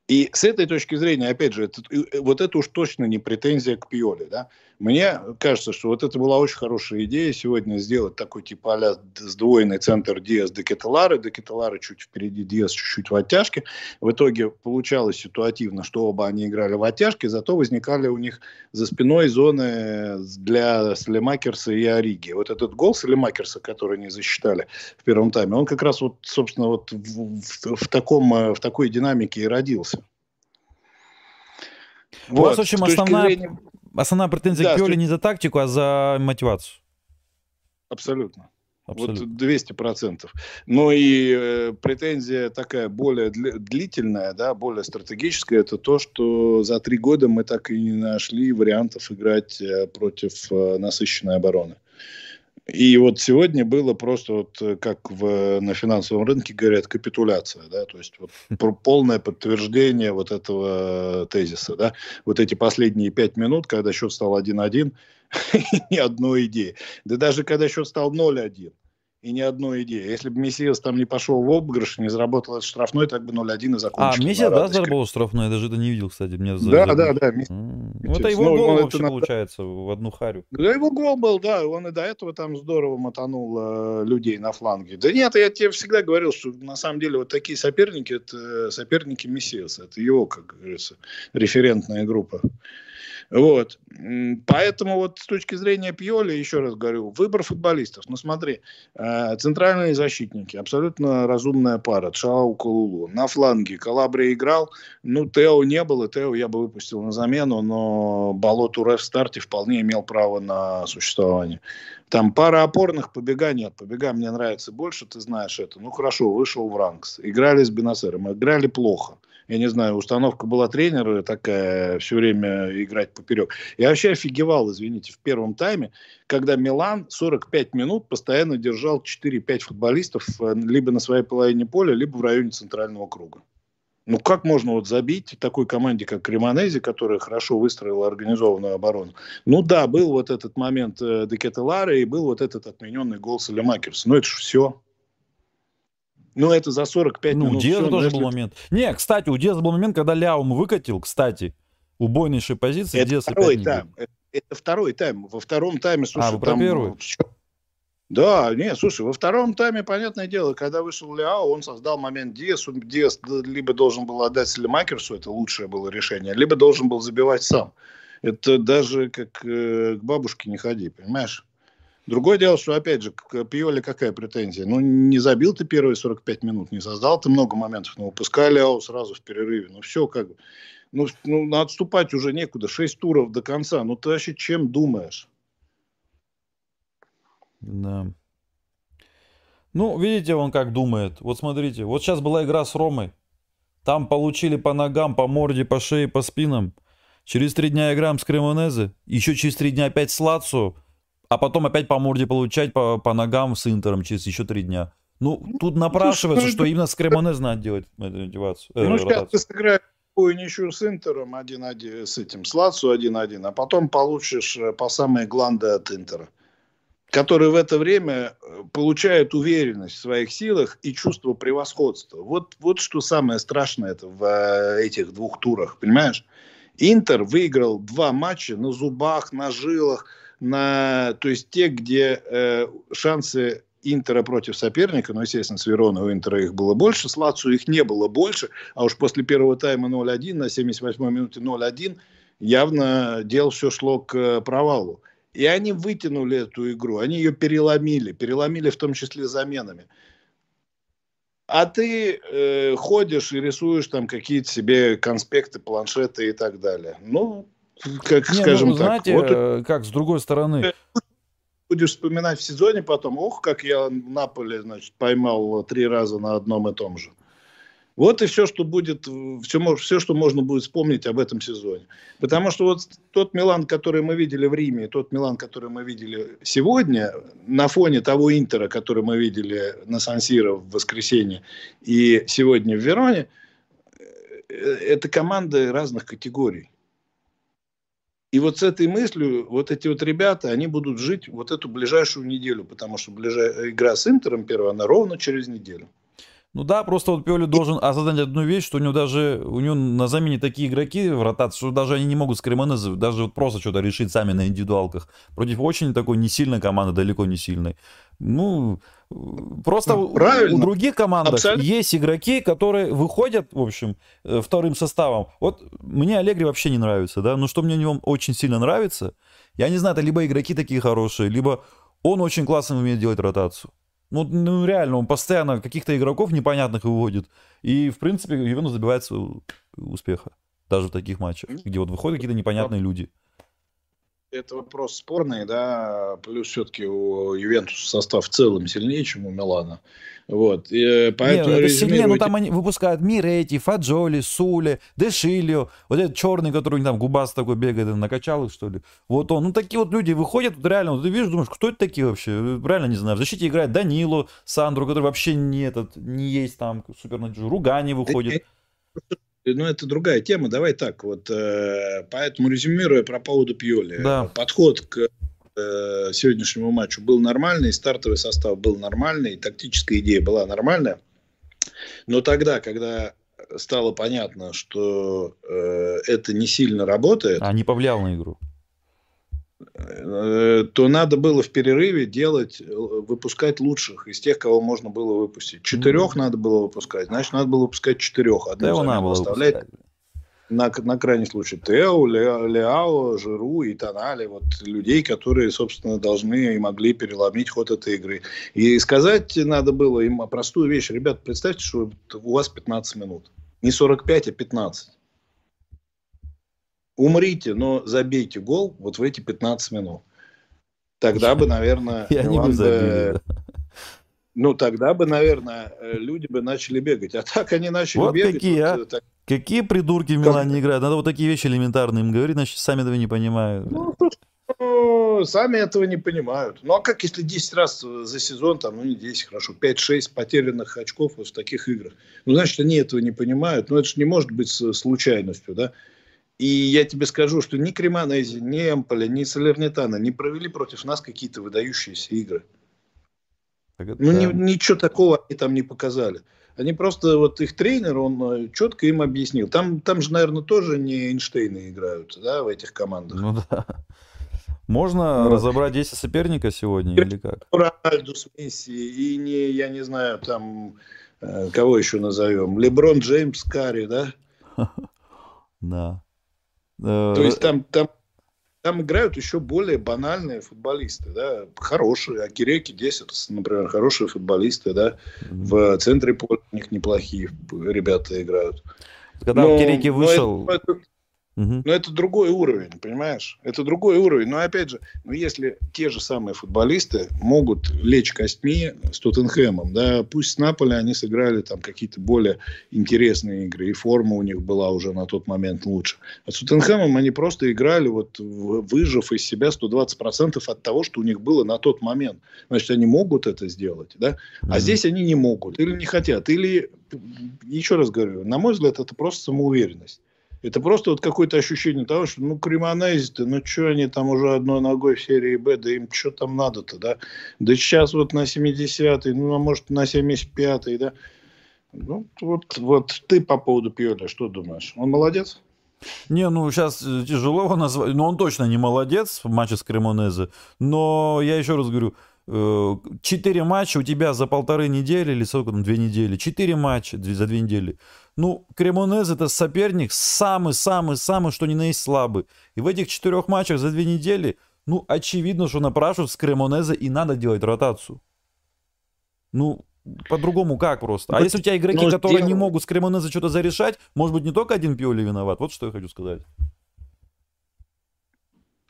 И с этой точки зрения, опять же, это, вот это уж точно не претензия к Пиоле. Да? Мне кажется, что вот это была очень хорошая идея сегодня сделать такой типа а сдвоенный центр Диас де Кетелары. Де Кетелары чуть впереди, Диас чуть-чуть в оттяжке. В итоге получалось ситуативно, что оба они играли в оттяжке, зато возникали у них за спиной зоны для Слемакерса и Ориги. Вот этот гол Слемакерса, который они засчитали в первом тайме, он как раз вот, собственно, вот в, в, в, таком, в такой динамике и родился. Вот. У вас, в общем, основная, зрения... основная претензия да, к Пиоле не за тактику, а за мотивацию. Абсолютно. Абсолютно. Вот 200 процентов. Ну и э, претензия такая более длительная, да, более стратегическая, это то, что за три года мы так и не нашли вариантов играть э, против э, насыщенной обороны. И вот сегодня было просто вот э, как в, на финансовом рынке говорят капитуляция, да, то есть вот полное подтверждение вот этого тезиса, да, вот эти последние пять минут, когда счет стал 1-1, ни одной идеи. Да даже когда счет стал 0-1, и ни одной идеи. Если бы Мессиас там не пошел в обыгрыш, не заработал этот штрафной, так бы 0-1 и А, закончили. Мессиас, да, заработал штрафной? Я даже это не видел, кстати. Мне Да, за- да, да. Мессиас. Вот это его Ну, гол это вообще надо- получается в одну харю. Да его гол был, да, он и до этого там здорово мотанул э, людей на фланге. Да нет, я тебе всегда говорил, что на самом деле вот такие соперники, это соперники Мессиаса, это его, как говорится, референтная группа. Вот. Поэтому вот с точки зрения Пьоли, еще раз говорю, выбор футболистов. Ну смотри, э, центральные защитники, абсолютно разумная пара, Чао Кулулу. На фланге Калабри играл, ну Тео не было, Тео я бы выпустил на замену, но Болот уже в старте вполне имел право на существование. Там пара опорных, побега нет. Побега мне нравится больше, ты знаешь это. Ну хорошо, вышел в Ранкс. Играли с Бенасером, играли плохо. Я не знаю, установка была тренера такая, все время играть поперек. Я вообще офигевал, извините, в первом тайме, когда Милан 45 минут постоянно держал 4-5 футболистов э, либо на своей половине поля, либо в районе центрального круга. Ну, как можно вот забить такой команде, как Кремонези, которая хорошо выстроила организованную оборону? Ну да, был вот этот момент э, Декетелара и был вот этот отмененный гол Салемакерса. Ну, это же все. Ну, это за 45 Ну, у минут. Диаза всё. Но тоже был момент. Не, кстати, у Диаза был момент, когда Ляум выкатил, кстати, убойнейшей позиции. Это Диаз второй тайм. Это, это второй тайм. Во втором тайме, слушай, А, вы там, первый? ну. Да, не, слушай, во втором тайме, понятное дело, когда вышел Ляо, он создал момент Диасу. Диас либо должен был отдать Селемакерсу, это лучшее было решение, либо должен был забивать сам. Это даже как э, к бабушке не ходи, понимаешь? Другое дело, что, опять же, к Пиоле какая претензия? Ну, не забил ты первые 45 минут, не создал ты много моментов, но выпускай Ляо сразу в перерыве. Ну, все как бы. Ну, ну, отступать уже некуда. Шесть туров до конца. Ну, ты вообще чем думаешь? Да. Ну, видите, он как думает. Вот смотрите, вот сейчас была игра с Ромой. Там получили по ногам, по морде, по шее, по спинам. Через три дня играем с Кремонезе. Еще через три дня опять с Лацо. А потом опять по морде получать, по, по ногам с Интером через еще три дня. Ну, тут напрашивается, ну, что именно с Кремонезе надо делать мотивацию. э, ну, сейчас ты сыграешь такую ничью с Интером 1-1, с этим, с Лацо 1-1, а потом получишь э, по самые гланды от Интера, который в это время э, получает уверенность в своих силах и чувство превосходства. Вот, вот что самое страшное это в э, этих двух турах, понимаешь? Интер выиграл два матча на зубах, на жилах, на, то есть те, где э, шансы Интера против соперника, ну, естественно, с Вероной у Интера их было больше, с Лацу их не было больше, а уж после первого тайма 0-1 на 78-й минуте 0-1 явно дело все шло к э, провалу. И они вытянули эту игру, они ее переломили, переломили в том числе заменами. А ты э, ходишь и рисуешь там какие-то себе конспекты, планшеты и так далее. Ну, как Не, скажем ну, так. знаете, вот э, как с другой стороны, будешь вспоминать в сезоне потом, ох, как я Наполе, значит, поймал три раза на одном и том же. Вот и все, что будет, все, все, что можно будет вспомнить об этом сезоне. Потому что вот тот Милан, который мы видели в Риме, тот Милан, который мы видели сегодня, на фоне того Интера, который мы видели на Сан-Сиро в воскресенье и сегодня в Вероне, э, это команды разных категорий. И вот с этой мыслью вот эти вот ребята, они будут жить вот эту ближайшую неделю, потому что ближай... игра с Интером первая, она ровно через неделю. Ну да, просто вот Пиоли должен осознать одну вещь, что у него даже, у него на замене такие игроки в ротации, что даже они не могут с Кремонезе даже вот просто что-то решить сами на индивидуалках. Против очень такой не сильной команды, далеко не сильной. Ну, просто правильно. у других Абсолютно. есть игроки, которые выходят, в общем, э, вторым составом. Вот мне Аллегри вообще не нравится, да, но что мне в нем очень сильно нравится, я не знаю, это либо игроки такие хорошие, либо он очень классно умеет делать ротацию. Ну, ну, реально, он постоянно каких-то игроков непонятных выводит. И, в принципе, Ювентус добивается успеха. Даже в таких матчах, где вот выходят какие-то непонятные люди. Это вопрос спорный, да, плюс все-таки у Ювентуса состав в целом сильнее, чем у Милана. Вот, и, э, поэтому Не, это сильнее, но там они выпускают Мирети, Фаджоли, Суле, Дешильо, вот этот черный, который у них там губаст такой бегает, накачал их, что ли. Вот он. Ну, такие вот люди выходят, вот реально, вот ты видишь, думаешь, кто это такие вообще? Реально не знаю. В защите играет Данило, Сандру, который вообще не этот, не есть там супер Ругани выходит. Ну, это другая тема. Давай так, вот, э, поэтому резюмируя про поводу Пьоли. Да. Подход к э, сегодняшнему матчу был нормальный, стартовый состав был нормальный, тактическая идея была нормальная. Но тогда, когда стало понятно, что э, это не сильно работает... А не повлиял на игру? Э, то надо было в перерыве делать, э, выпускать лучших из тех, кого можно было выпустить. Четырех mm. надо было выпускать, значит, надо было выпускать четырех. Одну надо было. Выпускать на, на крайний случай Тео, Леао, Жиру и Тонали, вот людей, которые, собственно, должны и могли переломить ход этой игры. И сказать надо было им простую вещь. Ребят, представьте, что у вас 15 минут. Не 45, а 15. Умрите, но забейте гол вот в эти 15 минут. Тогда бы, наверное, забили, ну, тогда бы, наверное, люди бы начали бегать. А так они начали вот бегать. Такие, вот, а? так... Какие придурки в Милане играют? Надо вот такие вещи элементарные им говорить, значит, сами этого не понимают. Ну, ну, сами этого не понимают. Ну, а как если 10 раз за сезон, там, ну, не 10, хорошо, 5-6 потерянных очков вот в таких играх? Ну, значит, они этого не понимают. Ну, это же не может быть случайностью, да? И я тебе скажу, что ни Кремонези, ни Эмполя, ни Салернитана не провели против нас какие-то выдающиеся игры. Это... Ну, ни, ничего такого они там не показали. Они просто, вот их тренер, он э, четко им объяснил. Там, там же, наверное, тоже не Эйнштейны играют, да, в этих командах. Ну да. Можно вот. разобрать 10 соперника сегодня или как? Рональдус, Месси и не, я не знаю, там, э, кого еще назовем? Леброн Джеймс, Карри, да? Да. То есть э, там, там там играют еще более банальные футболисты, да, хорошие, Акиреки Десерс, например, хорошие футболисты, да, в центре поля у них неплохие ребята играют. Когда но, Акиреки вышел... Но это, Угу. Но это другой уровень, понимаешь? Это другой уровень. Но опять же, ну, если те же самые футболисты могут лечь костьми с Тоттенхэмом, да, пусть с Наполи они сыграли там какие-то более интересные игры, и форма у них была уже на тот момент лучше. А с Тоттенхэмом они просто играли, вот, выжив из себя 120% от того, что у них было на тот момент. Значит, они могут это сделать, да? А угу. здесь они не могут, или не хотят, или, еще раз говорю, на мой взгляд, это просто самоуверенность. Это просто вот какое-то ощущение того, что ну кремонези-то, ну что они там уже одной ногой в серии Б, да им что там надо-то, да? Да сейчас вот на 70-й, ну а может на 75-й, да? Ну вот, вот ты по поводу Пьоля что думаешь? Он молодец? Не, ну сейчас э, тяжело его назвать, но он точно не молодец в матче с Кремонезе. Но я еще раз говорю, четыре матча у тебя за полторы недели или сколько там, две недели, четыре матча за две недели. Ну, Кремонез это соперник самый-самый-самый, что ни на есть слабый. И в этих четырех матчах за две недели, ну, очевидно, что напрашивают с Кремонеза и надо делать ротацию. Ну, по-другому как просто? А ну, если у тебя игроки, ну, которые дело... не могут с Кремонеза что-то зарешать, может быть, не только один Пиоли виноват? Вот что я хочу сказать.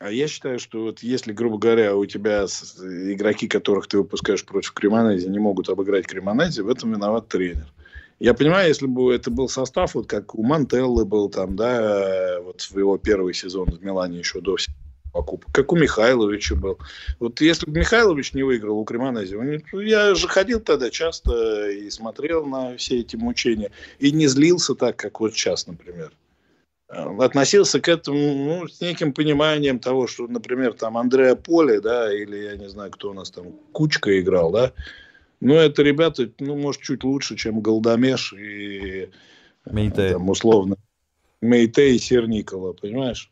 А я считаю, что вот если, грубо говоря, у тебя игроки, которых ты выпускаешь против Кремонези, не могут обыграть Кремонези, в этом виноват тренер. Я понимаю, если бы это был состав, вот как у Мантеллы был там, да, вот в его первый сезон в Милане еще до покупок, как у Михайловича был. Вот если бы Михайлович не выиграл у Кремонези, я же ходил тогда часто и смотрел на все эти мучения, и не злился так, как вот сейчас, например относился к этому ну, с неким пониманием того, что, например, там Андреа Поле, да, или я не знаю, кто у нас там, Кучка играл, да, ну, это ребята, ну, может, чуть лучше, чем Голдомеш и Мейте. Там, условно Мейте и Серникола, понимаешь?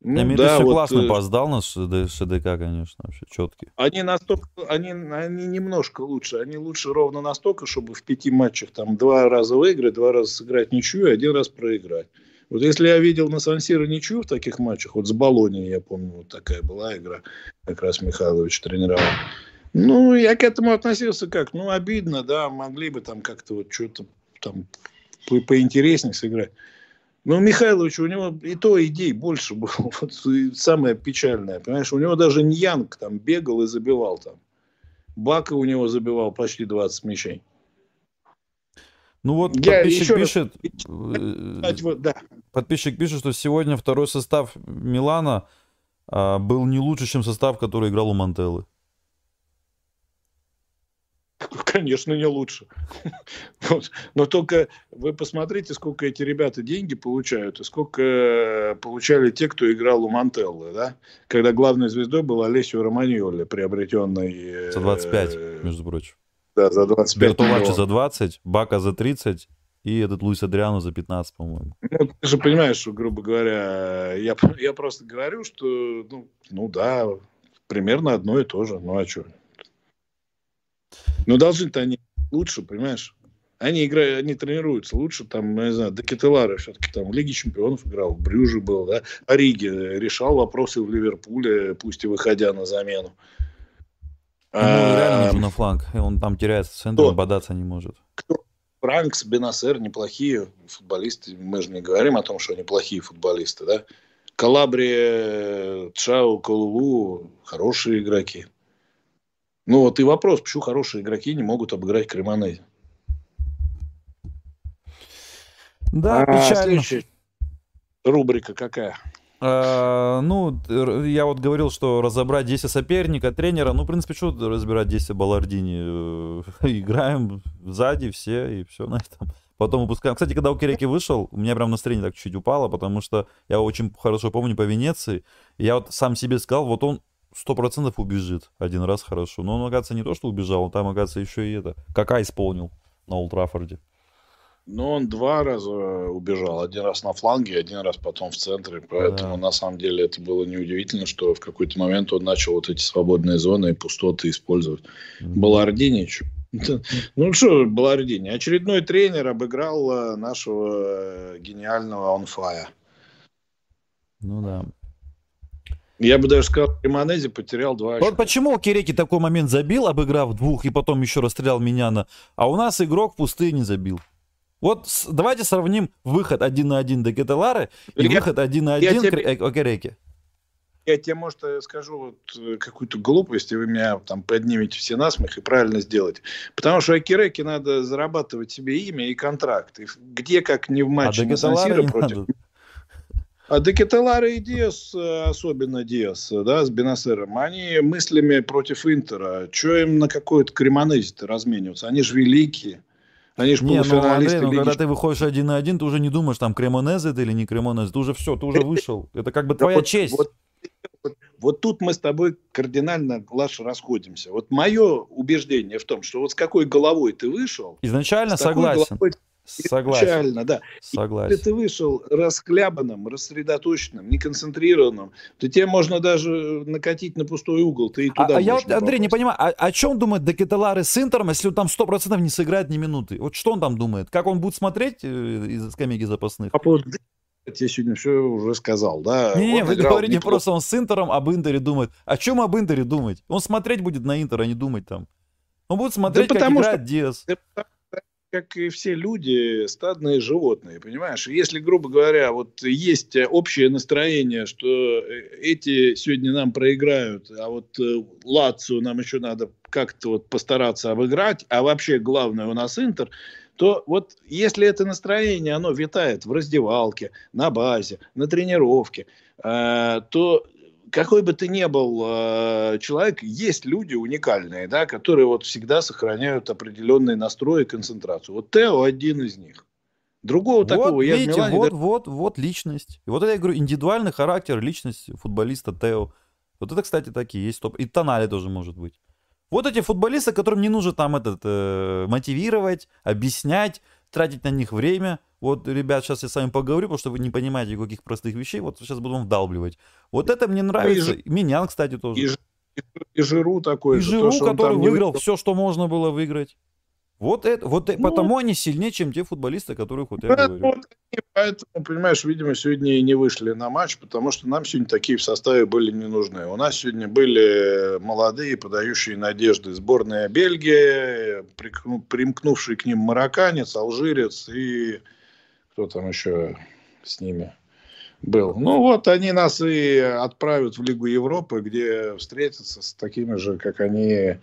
Ну, Мейте да, все вот, классно э... поздал на ШДК, конечно, вообще четкий. Они настолько, они, они немножко лучше. Они лучше ровно настолько, чтобы в пяти матчах там два раза выиграть, два раза сыграть ничью и один раз проиграть. Вот если я видел на Сансиро ничью в таких матчах, вот с Болонией, я помню, вот такая была игра, как раз Михайлович тренировал. Ну, я к этому относился как, ну, обидно, да, могли бы там как-то вот что-то там по поинтереснее сыграть. Но Михайлович, у него и то идей больше было. Вот самое печальное, понимаешь, у него даже Ньянг там бегал и забивал там. Бака у него забивал почти 20 мячей. Ну вот Я подписчик пишет, раз... Э, да. подписчик пишет, что сегодня второй состав Милана а, был не лучше, чем состав, который играл у Мантеллы. Конечно, не лучше. Вот. Но только вы посмотрите, сколько эти ребята деньги получают, и сколько э, получали те, кто играл у Мантеллы, да? Когда главной звездой был Олесио Романьоли, приобретенный... За 25, э, между прочим. Да, за 25 Бертолачи за 20, Бака за 30, и этот Луис Адриану за 15, по-моему. Ну, ты же понимаешь, что, грубо говоря, я, я просто говорю, что, ну, ну да, примерно одно и то же. Ну а что? Ну, должны-то они лучше, понимаешь? Они играют, они тренируются лучше, там, не знаю, Декетелара все-таки там в Лиге Чемпионов играл, в Брюже был, да, Ориги решал вопросы в Ливерпуле, пусть и выходя на замену. Ему а, реально нужен на фланг, и он там теряется в центре, бодаться не может. Кто? Франкс, Бенасер неплохие футболисты, мы же не говорим о том, что они плохие футболисты, да? Калабрия, Чао, Колулу хорошие игроки. Ну вот и вопрос, почему хорошие игроки не могут обыграть Кремонези? Да, а, печально. Следующая рубрика какая? А, ну, я вот говорил, что разобрать действия соперника, тренера, ну, в принципе, что разбирать действия Балардини? Э, играем сзади все, и все на этом. Потом выпускаем. Кстати, когда у Киреки вышел, у меня прям настроение так чуть-чуть упало, потому что я очень хорошо помню по Венеции. Я вот сам себе сказал, вот он сто процентов убежит один раз хорошо. Но он, оказывается, не то, что убежал, он там, оказывается, еще и это. Кака исполнил на Ултрафорде. Ну, он два раза убежал. Один раз на фланге, один раз потом в центре. Поэтому, да. на самом деле, это было неудивительно, что в какой-то момент он начал вот эти свободные зоны и пустоты использовать. Mm-hmm. Балардини, ну что, Балардини, очередной тренер обыграл э, нашего э, гениального онфая. Ну да. Я бы даже сказал, Риманези потерял два очка. Вот почему Киреки такой момент забил, обыграв двух, и потом еще расстрелял Миняна, а у нас игрок в пустыне забил. Вот с, давайте сравним выход один на один до Кетелары и я, выход один на один тебе, Окереки. Я тебе, может, э, скажу вот э, какую-то глупость, и вы меня там поднимете все насмех и правильно сделаете. Потому что Акиреки надо зарабатывать себе имя и контракт. И где, как не в матче а на сан против... Надо. А Декетелара и Диас, э, особенно Диас, да, с Бенасером, они мыслями против Интера. Что им на какой-то кремонезе-то размениваться? Они же великие. Они же не, ну, Андрей, ну, когда ты выходишь один на один, ты уже не думаешь, там, Кремонез это или не Кремонез, ты уже все, ты уже вышел. Это как бы твоя вот, честь. Вот, вот, вот тут мы с тобой кардинально, Лаш, расходимся. Вот мое убеждение в том, что вот с какой головой ты вышел... Изначально согласен. Головой Согласен. Печально, да. Согласен. Если ты вышел расхлябанным, рассредоточенным, неконцентрированным, то тебе можно даже накатить на пустой угол. Ты и туда а, а я вот, Андрей, не понимаю, а, о чем думает Декетеларе с Интером, если он там 100% не сыграет ни минуты? Вот что он там думает? Как он будет смотреть э, из скамейки запасных? По поводу я сегодня все уже сказал, да. Не, не вы говорите неплохо. просто, он с Интером об Интере думает. О чем об Интере думать? Он смотреть будет на Интер, а не думать там. Он будет смотреть, да как играет что... Диас. Да, как и все люди, стадные животные, понимаешь? Если, грубо говоря, вот есть общее настроение, что э, эти сегодня нам проиграют, а вот э, Лацию нам еще надо как-то вот постараться обыграть, а вообще главное у нас Интер, то вот если это настроение, оно витает в раздевалке, на базе, на тренировке, э, то какой бы ты ни был э, человек, есть люди уникальные, да, которые вот всегда сохраняют определенный настрой и концентрацию. Вот Тео один из них. Другого вот, такого я видите, Милане, вот, да... вот, вот личность. И вот это, я говорю, индивидуальный характер, личность футболиста Тео. Вот это, кстати, такие есть. Топ. И Тонали тоже может быть. Вот эти футболисты, которым не нужно там этот, э, мотивировать, объяснять, тратить на них время. Вот, ребят, сейчас я с вами поговорю, потому что вы не понимаете каких простых вещей. Вот сейчас буду вам вдалбливать. Вот это мне нравится. И, Меня, кстати, тоже. И, и, и Жиру такой. И Жиру, то, который выиграл не... все, что можно было выиграть. Вот это, вот ну, потому они сильнее, чем те футболисты, которых вот я говорю. Вот, поэтому, понимаешь, видимо, сегодня и не вышли на матч, потому что нам сегодня такие в составе были не нужны. У нас сегодня были молодые, подающие надежды сборная Бельгии, примкнувший к ним марокканец, алжирец и кто там еще с ними был. Ну вот они нас и отправят в Лигу Европы, где встретятся с такими же, как они,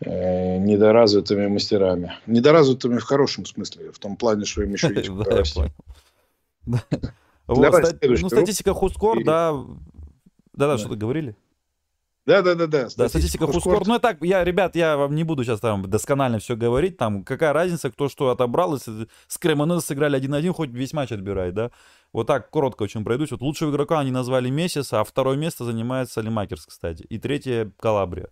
недоразвитыми мастерами. Недоразвитыми в хорошем смысле, в том плане, что им еще есть куда расти. Ну, статистика Хускор, да. Да-да, что-то говорили? Да, да, да, да. Да, статистика Хускорт. Ну, так, я, ребят, я вам не буду сейчас там досконально все говорить. Там какая разница, кто что отобрал. Если с Кремонез сыграли 1-1, хоть весь матч отбирает, да. Вот так коротко очень пройдусь. Вот лучшего игрока они назвали Мессиса, а второе место занимает Салимакерс, кстати. И третье Калабрия.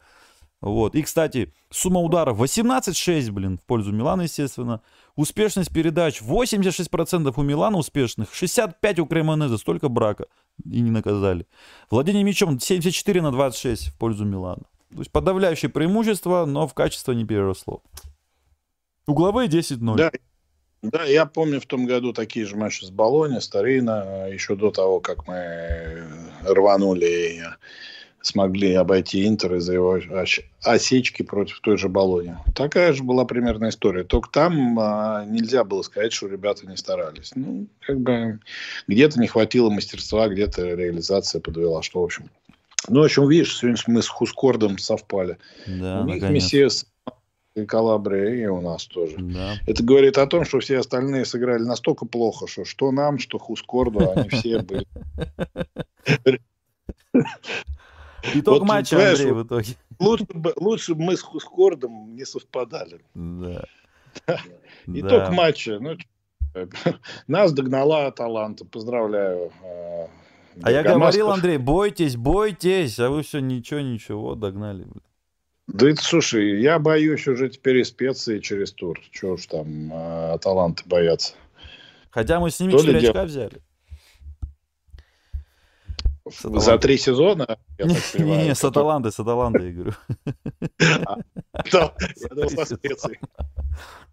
Вот. И, кстати, сумма ударов 18-6, блин, в пользу Милана, естественно. Успешность передач 86% у Милана успешных, 65% у Кремонеза, столько брака. И не наказали. Владение мячом 74 на 26 в пользу Милана. То есть подавляющее преимущество, но в качество не переросло. Угловые 10-0. Да, да, я помню в том году такие же матчи с Болони, Старина, еще до того, как мы рванули смогли обойти Интер из-за его осечки против той же Болони. Такая же была примерная история. Только там а, нельзя было сказать, что ребята не старались. Ну, как бы где-то не хватило мастерства, где-то реализация подвела, что, в общем... Ну, в общем, видишь, сегодня мы с Хускордом совпали. Да, у них Мессиас и Калабрия, и у нас тоже. Да. Это говорит о том, что все остальные сыграли настолько плохо, что что нам, что Хускорду, они все были Итог вот, матча, Андрей, в итоге. Лучше бы, лучше бы мы с Хускордом не совпадали. Да. Итог да. матча. Ну, нас догнала Аталанта. Поздравляю. Э, а я говорил, Андрей, бойтесь, бойтесь, а вы все ничего, ничего, догнали. Да это, слушай, я боюсь уже теперь и специи через тур. Чего уж там э, Аталанты боятся. Хотя мы с ними 4 очка взяли. За три сезона? Не, с Аталантой, с Аталантой, я говорю.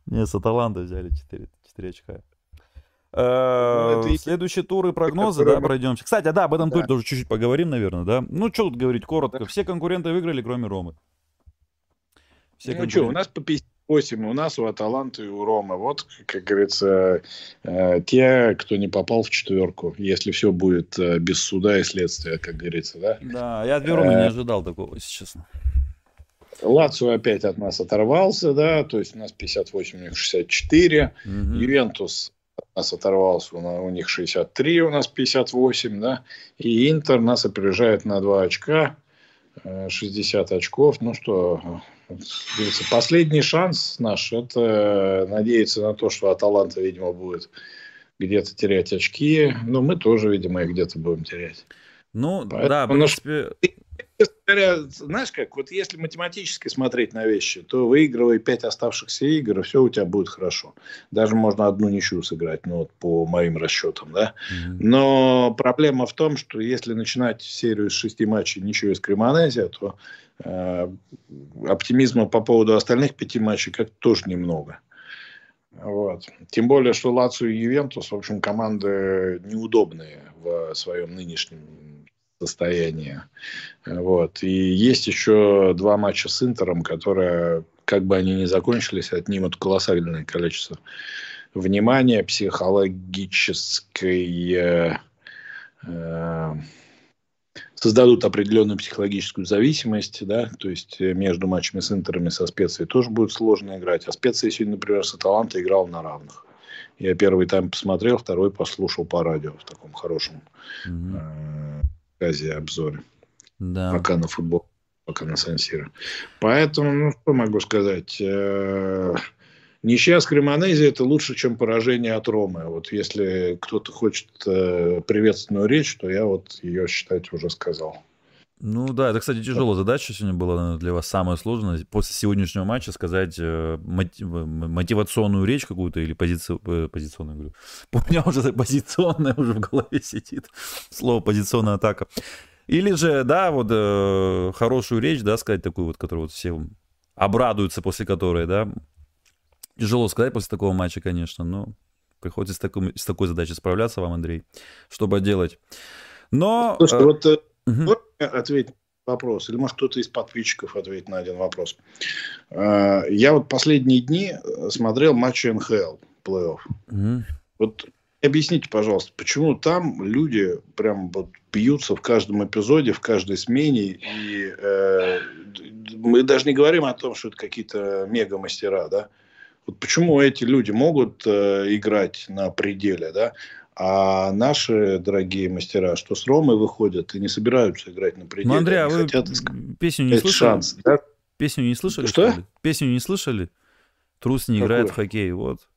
Не, с Аталантой взяли 4 очка. Ну, э, следующий тур и прогнозы, да, пройдемся. Кстати, да, об этом туре тоже чуть-чуть поговорим, наверное, да. Ну, что тут говорить коротко. Все конкуренты выиграли, кроме Ромы. Все ну, что, у нас по 50 8 у нас, у Аталанты и у Рома. Вот, как говорится, э, те, кто не попал в четверку, если все будет э, без суда и следствия, как говорится, да? Да, я от Вероны не э, ожидал такого, если честно. Лацо опять от нас оторвался, да, то есть у нас 58, у них 64. Угу. Ювентус от нас оторвался, у них 63, у нас 58, да. И Интер нас опережает на 2 очка, 60 очков. Ну что, Последний шанс наш – это надеяться на то, что Аталанта, видимо, будет где-то терять очки. Но мы тоже, видимо, их где-то будем терять. Ну, Поэтому да, в принципе говоря, знаешь как, вот если математически смотреть на вещи, то выигрывая пять оставшихся игр, все у тебя будет хорошо. Даже можно одну ничью сыграть, ну вот по моим расчетам, да. Mm-hmm. Но проблема в том, что если начинать серию из шести матчей ничего из Кремонезия, то э, оптимизма по поводу остальных пяти матчей как-то тоже немного. Вот. Тем более, что Лацию и Ювентус, в общем, команды неудобные в своем нынешнем состояние. Вот. И есть еще два матча с Интером, которые, как бы они ни закончились, отнимут колоссальное количество внимания, психологической... Э, э, создадут определенную психологическую зависимость, да, то есть между матчами с Интерами со специей тоже будет сложно играть. А специя сегодня, например, с Аталанта играл на равных. Я первый тайм посмотрел, второй послушал по радио в таком хорошем mm-hmm рассказе, обзоре. Да. Пока на футбол, пока на Сансира. Поэтому, ну, что могу сказать? Э, ничья с Кремонези – это лучше, чем поражение от Ромы. Вот если кто-то хочет э, приветственную речь, то я вот ее, считать, уже сказал. Ну да, это, кстати, тяжелая задача сегодня была для вас самая сложная. После сегодняшнего матча сказать э, мотивационную речь какую-то или позици... Э, позиционную, говорю. У меня уже позиционная уже в голове сидит. Слово позиционная атака. Или же, да, вот э, хорошую речь, да, сказать такую вот, которую вот все обрадуются после которой, да. Тяжело сказать после такого матча, конечно, но приходится с, такой, с такой задачей справляться вам, Андрей, чтобы делать. Но... Слушай, э... вот Угу. Ответить на вопрос, или может кто-то из подписчиков ответит на один вопрос. А, я вот последние дни смотрел матчи НХЛ, плей-офф. Угу. Вот объясните, пожалуйста, почему там люди прям вот бьются в каждом эпизоде, в каждой смене, и э, мы даже не говорим о том, что это какие-то мега-мастера, да? Вот почему эти люди могут э, играть на пределе, да? А наши дорогие мастера, что с Ромой выходят и не собираются играть на пределе. Ну, Андрей, а вы хотят песню не слышали? Шанс, да? Песню не слышали? Что? что Песню не слышали? Трус не Какой? играет в хоккей, вот.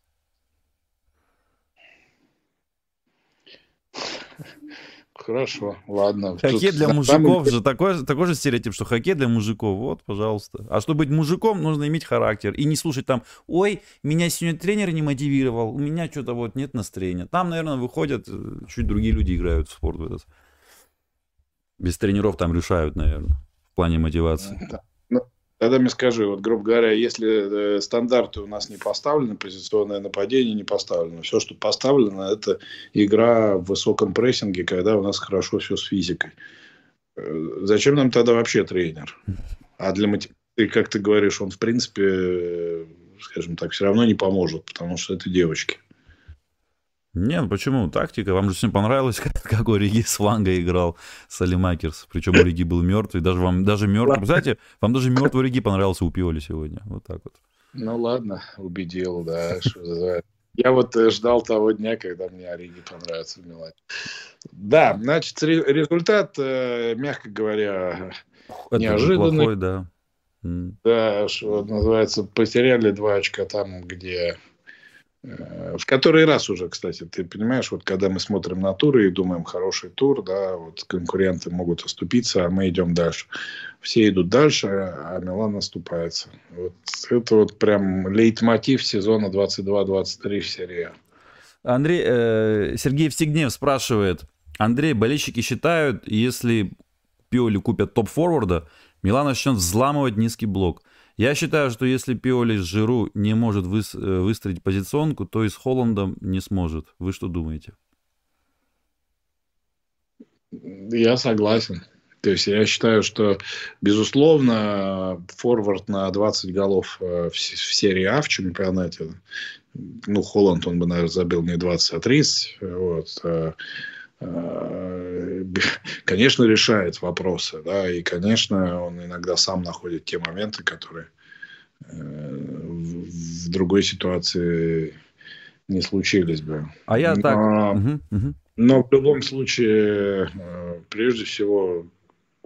Хорошо, ладно. Хоккей для мужиков же такой, такой же стереотип, что хоккей для мужиков, вот, пожалуйста. А чтобы быть мужиком, нужно иметь характер и не слушать там, ой, меня сегодня тренер не мотивировал, у меня что-то вот нет настроения. Там, наверное, выходят, э, чуть другие люди играют в спорт в этот. Без тренеров там решают, наверное, в плане мотивации. Да. Тогда мне скажи, вот, грубо говоря, если э, стандарты у нас не поставлены, позиционное нападение не поставлено, все, что поставлено, это игра в высоком прессинге, когда у нас хорошо все с физикой. Э, зачем нам тогда вообще тренер? А для мотивации, как ты говоришь, он, в принципе, э, скажем так, все равно не поможет, потому что это девочки. Нет, почему? Тактика. Вам же всем понравилось, как, как Ориги с фланга играл Салимакерс. Причем Ориги был мертвый. Даже вам даже мертвый. Знаете, вам даже мертвый Ориги понравился у Пиоли сегодня. Вот так вот. Ну ладно, убедил, да. Я вот э, ждал того дня, когда мне Ориги понравится в Милане. Да, значит, результат, э, мягко говоря, Это неожиданный. Плохой, да. Да, что называется, потеряли два очка там, где в который раз уже, кстати, ты понимаешь, вот когда мы смотрим на туры и думаем, хороший тур, да, вот конкуренты могут оступиться, а мы идем дальше. Все идут дальше, а Милан наступается. Вот это вот прям лейтмотив сезона 22-23 в серии а. Андрей, э, Сергей Всегнев спрашивает, Андрей, болельщики считают, если Пиоли купят топ-форварда, Милан начнет взламывать низкий блок – я считаю, что если Пиоли с Жиру не может вы, э, выстроить позиционку, то и с Холландом не сможет. Вы что думаете? Я согласен. То есть я считаю, что, безусловно, форвард на 20 голов э, в, серии А в чемпионате, ну, Холланд, он бы, наверное, забил не 20, а 30, вот, э, конечно, решает вопросы, да, и, конечно, он иногда сам находит те моменты, которые э, в другой ситуации не случились бы. А я но, так... Угу, угу. Но в любом случае, э, прежде всего,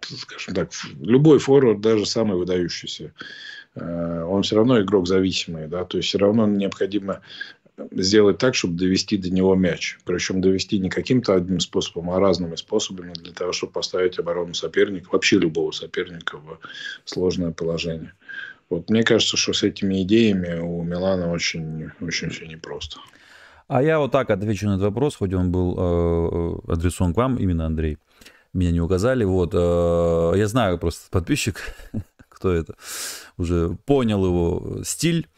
скажем так, любой форвард, даже самый выдающийся, э, он все равно игрок зависимый, да, то есть все равно необходимо сделать так, чтобы довести до него мяч. Причем довести не каким-то одним способом, а разными способами для того, чтобы поставить оборону соперника, вообще любого соперника в сложное положение. Вот мне кажется, что с этими идеями у Милана очень, очень все непросто. А я вот так отвечу на этот вопрос, хоть он был э, адресован к вам, именно Андрей. Меня не указали. Вот, э, я знаю просто подписчик, кто это, уже понял его стиль.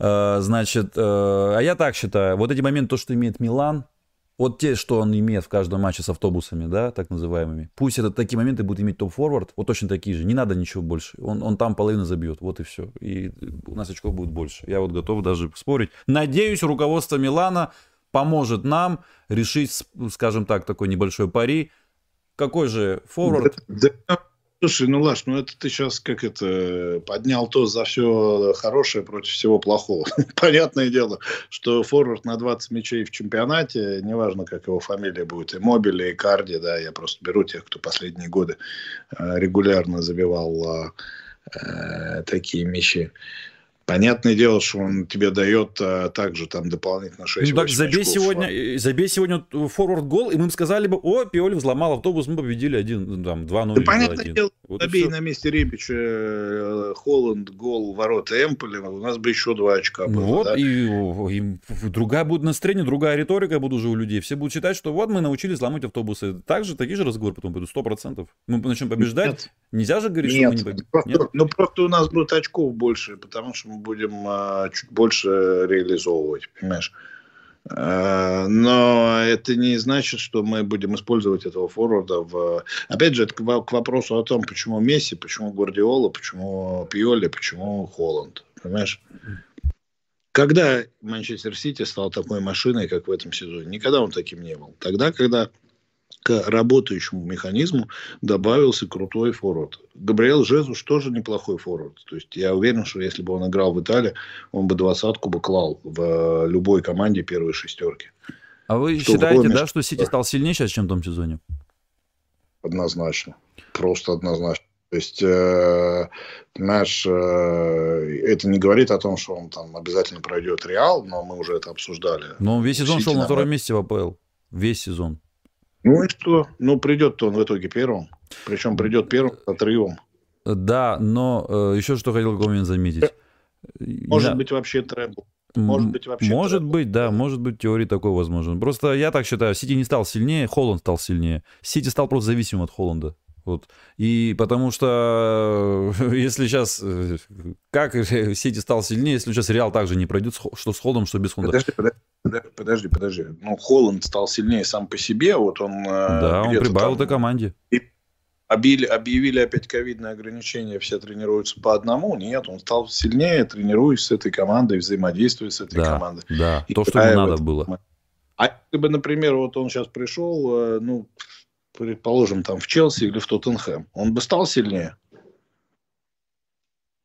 Э, значит, э, а я так считаю, вот эти моменты, то, что имеет Милан, вот те, что он имеет в каждом матче с автобусами, да, так называемыми, пусть это такие моменты будут иметь топ-форвард, вот точно такие же, не надо ничего больше, он, он там половину забьет, вот и все, и у нас очков будет больше, я вот готов даже спорить. Надеюсь, руководство Милана поможет нам решить, скажем так, такой небольшой пари, какой же форвард... Да, да, Слушай, ну, Лаш, ну это ты сейчас как это поднял то за все хорошее против всего плохого. Понятное дело, что форвард на 20 мячей в чемпионате, неважно, как его фамилия будет, и Мобили, и Карди, да, я просто беру тех, кто последние годы э, регулярно забивал э, такие мячи. Понятное дело, что он тебе дает а, также там дополнительно 6 Ну так забей очков. сегодня, забей сегодня форвард гол, и мы им сказали бы, о, Пиоли взломал автобус, мы победили один, там, 2-0. Да, понятное дело, вот забей на месте Ребича э, Холланд гол ворота Эмполи, у нас бы еще два очка было. Вот, да? и, и другая будет настроение, другая риторика будет уже у людей. Все будут считать, что вот мы научились взломать автобусы. Также такие же разговоры потом будут, сто процентов. Мы начнем побеждать. Нет. Нельзя же говорить, Нет. что мы не победим. Просто, Ну, просто у нас будет очков больше, потому что мы будем а, чуть больше реализовывать, понимаешь? А, но это не значит, что мы будем использовать этого форварда в... Опять же, это к вопросу о том, почему Месси, почему Гвардиола, почему Пьоли, почему Холланд. Понимаешь? Когда Манчестер Сити стал такой машиной, как в этом сезоне? Никогда он таким не был. Тогда, когда к работающему механизму добавился крутой форвард. Габриэл Жезуш тоже неплохой форвард. То есть я уверен, что если бы он играл в Италии, он бы двадцатку бы клал в любой команде первой шестерки. А вы Что считаете, гонишь? да, что Сити стал сильнее сейчас, чем в том сезоне? Однозначно. Просто однозначно. То есть, э, понимаешь, э, это не говорит о том, что он там обязательно пройдет Реал, но мы уже это обсуждали. Но он весь сезон Сити шел на втором месте в АПЛ. Весь сезон. Ну и что? Ну, придет-то он в итоге первым. Причем придет первым с отрывом. Да, но э, еще что хотел момент заметить. Может Я- быть, вообще требл. Может быть, вообще Может требл. быть, да, может быть, в теории такой возможен. Просто я так считаю, Сити не стал сильнее, Холланд стал сильнее. Сити стал просто зависимым от Холланда. Вот. И потому что э, если сейчас... э, Как Сити стал сильнее, если сейчас Реал также не пройдет, что с Холландом, что без Холланда? Подожди, подожди, подожди, подожди. Ну, Холланд стал сильнее сам по себе. Вот он... э, Да, он прибавил там этой команде. Объявили, объявили опять ковидные ограничения, все тренируются по одному. Нет, он стал сильнее, тренируясь с этой командой, взаимодействуя с этой Да, командой. да, И то, что ему надо было. А если бы, например, вот он сейчас пришел, э, ну, предположим, там в Челси или в Тоттенхэм, он бы стал сильнее?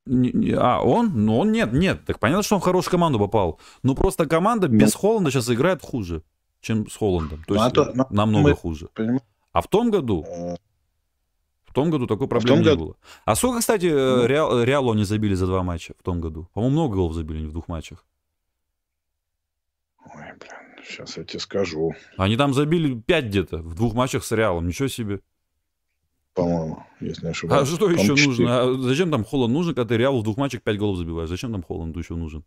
А, он? Ну, он нет, нет. Так понятно, что он в хорошую команду попал. Но просто команда Ну. без Холланда сейчас играет хуже, чем с Холландом. То Ну, а есть то- ну, намного мы- хуже. Понимаешь? А в том году, Э, в том году такой в проблемы том не году- было. А сколько, кстати, э, Ну. Реал, Реалу они забили за два матча в том году? По-моему, много голов забили в двух матчах. Ой, блин, сейчас я тебе скажу, Они там забили пять где-то в двух матчах с Реалом. Ничего себе. По-моему, если не А ошибаюсь. что По-моему, еще четыре. нужно? А зачем там Холланд нужен, когда ты Реалу в двух матчах пять голов забиваешь? Зачем там Холланду еще нужен?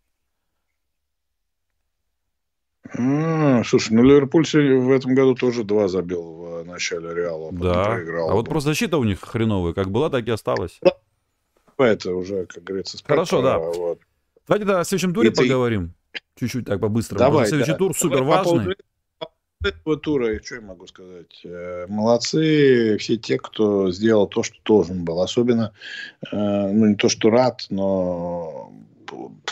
А, слушай, ну Ливерпуль в этом году тоже два забил в начале Реала, а потом Да. проиграл. А вот просто защита у них хреновая. Как была, так и осталась. Это уже, как говорится, спека, Хорошо, да. вот. Давайте да, о следующем туре И ты- поговорим. Чуть-чуть так по-быстрому. Давай, что следующий да. тур супер Давай по важный. поводу этого тура, что я могу сказать? Э, Молодцы все те, кто сделал то, что должен был. Особенно, э, ну, не то, что рад, но,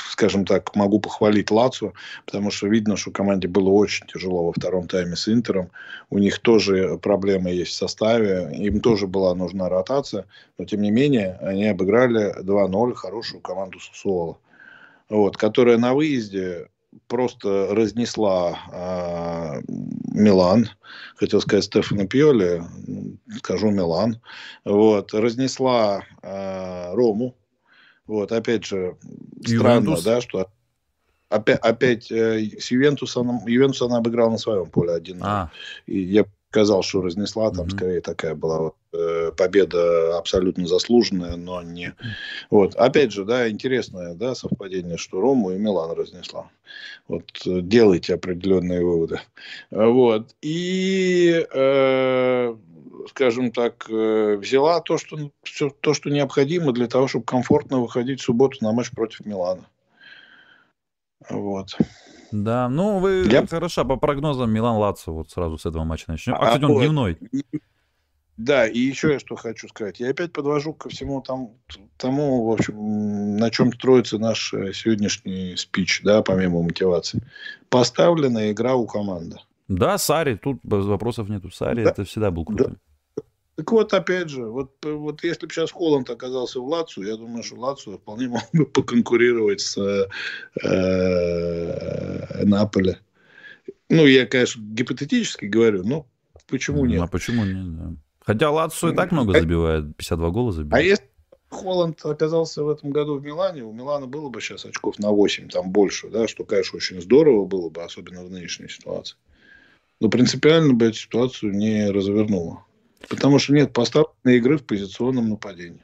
скажем так, могу похвалить Лацу, потому что видно, что команде было очень тяжело во втором тайме с Интером. У них тоже проблемы есть в составе. Им тоже была нужна ротация. Но, тем не менее, они обыграли 2-0 хорошую команду Сусуола. Вот, которая на выезде просто разнесла а, Милан, хотел сказать Стефано Пьоли, м, скажу Милан, вот, разнесла а, Рому, вот, опять же, странно, Ювентус. да, что опять, опять э, с Ювентусом, Ювентус она обыграла на своем поле 1 А, и я сказал, что разнесла, там Мгм. скорее такая была э, победа абсолютно заслуженная, но не. Вот. Опять же, да, интересное да, совпадение, что Рому и Милан разнесла. Вот э, делайте определенные выводы. Вот. И, э, скажем так, э, взяла то что, все, то, что необходимо для того, чтобы комфортно выходить в субботу на матч против Милана. Вот. Да. Ну, вы Я- хороша по прогнозам Милан Лацо. Вот сразу с этого матча начнем. А, кстати, он дневной. Да, и еще я что хочу сказать. Я опять подвожу ко всему тому, тому в общем, на чем строится наш э, сегодняшний спич, да, помимо мотивации. Поставленная игра у команды. Да, Сари, тут вопросов нету. Сари Да. это всегда был крутым. Так вот, опять же, вот, э, вот если бы сейчас Холланд оказался в Лацу, я думаю, что Лацу вполне мог бы поконкурировать с э, э, Наполе. Ну, я, конечно, гипотетически говорю, но почему нет? А почему нет? да. Хотя Лацо и так много А- забивает. 52 гола забил. А если Холланд оказался в этом году в Милане, у Милана было бы сейчас очков на 8, там больше, да, что, конечно, очень здорово было бы, особенно в нынешней ситуации. Но принципиально бы эту ситуацию не развернуло. Потому что нет поставленной игры в позиционном нападении.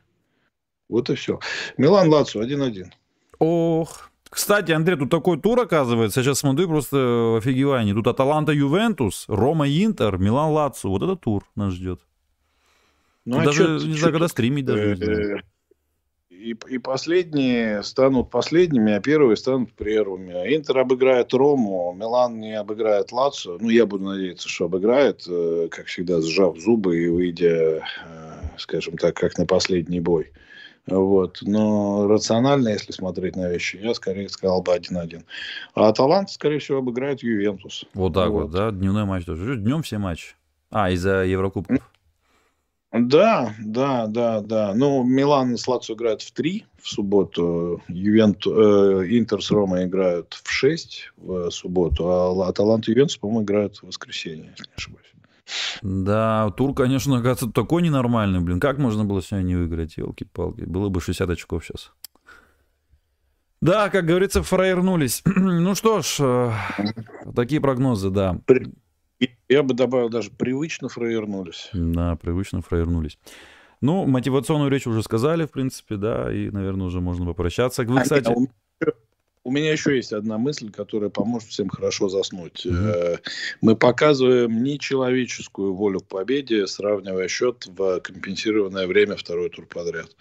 Вот и все. Милан Лацо 1-1. Ох. Кстати, Андрей, тут такой тур оказывается. Я сейчас смотрю просто офигевание. Тут Аталанта Ювентус, Рома Интер, Милан Лацо. Вот это тур нас ждет. Ну, а даже чё- не знаю, когда стримить даже. И, и последние станут последними, а первые станут первыми. Интер обыграет Рому, Милан не обыграет Лацо. Ну, я буду надеяться, что обыграет, э, как всегда, сжав зубы и выйдя, э, скажем так, как на последний бой. Вот. Но рационально, если смотреть на вещи, я скорее сказал бы 1-1. А Аталант, скорее всего, обыграет Ювентус. Вот так вот. Вот. да, дневной матч тоже. Днем все матчи. А, из-за Еврокубков. Да, да, да, да. Ну, Милан с Лацо играют в 3 в субботу, Ювент, э, Интер с Ромой играют в 6 в субботу, а Аталант и Ювентус, по-моему, играют в воскресенье, если не ошибаюсь. Да, тур, конечно, оказывается, такой ненормальный, блин. Как можно было сегодня не выиграть, елки-палки? Было бы 60 очков сейчас. Да, как говорится, фраернулись. ну что ж, э, такие прогнозы, да. Я бы добавил даже привычно фраернулись. Да, привычно фраернулись. Ну, мотивационную речь уже сказали, в принципе, да, и, наверное, уже можно попрощаться. Вы, а кстати... А, у меня еще есть одна мысль, которая поможет всем хорошо заснуть. Mm-hmm. Мы показываем нечеловеческую волю к победе, сравнивая счет в компенсированное время второй тур подряд.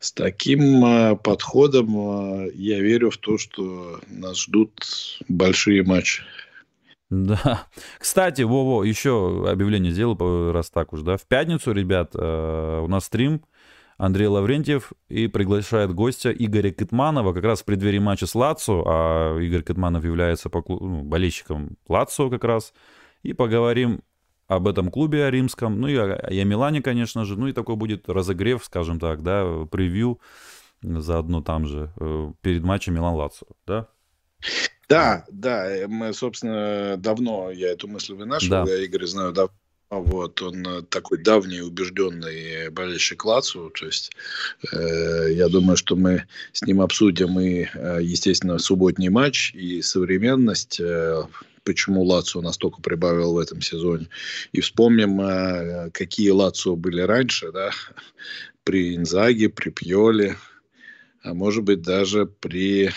С таким э, подходом я верю в то, что нас ждут большие матчи. Да. Кстати, Вово, еще объявление сделал, раз так уж, да. В пятницу, ребят, э, у нас стрим. Андрей Лаврентьев и приглашает гостя Игоря Китманова как раз в преддверии матча с Лацо, а Игорь Китманов является ну, болельщиком Лацо как раз. И поговорим об этом клубе о римском, ну и о, о Милане, конечно же. Ну и такой будет разогрев, скажем так, да, превью заодно там же э, перед матчем Милан-Лацо, да? Да, да, э, мы, собственно, давно, я эту мысль вынашивал, да. я Игорь знаю давно, вот, он э, такой давний убежденный болельщик Лацу, то есть э, я думаю, что мы с ним обсудим и, э, естественно, субботний матч, и современность, э, почему Лацо настолько прибавил в этом сезоне, и вспомним, э, какие Лацо были раньше, да, при Инзаге, при Пьоле, а может быть даже при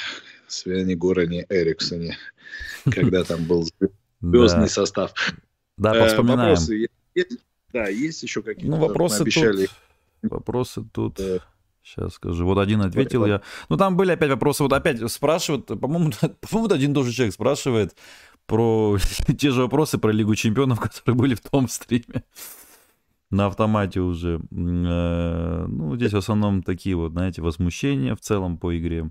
Свяне Гороне Эриксоне, когда там был звездный состав. Да, э, повспоминаем. Вопросы есть? Да, есть еще какие-то? Ну, вопросы обещали. тут... Вопросы тут... Сейчас скажу. Вот один ответил я. Ну, там были опять вопросы. Вот опять спрашивают, по-моему, по-моему, один тоже человек спрашивает про те же вопросы про Лигу Чемпионов, которые были в том стриме. На автомате уже. Э, ну, здесь в основном такие вот, знаете, возмущения в целом по игре.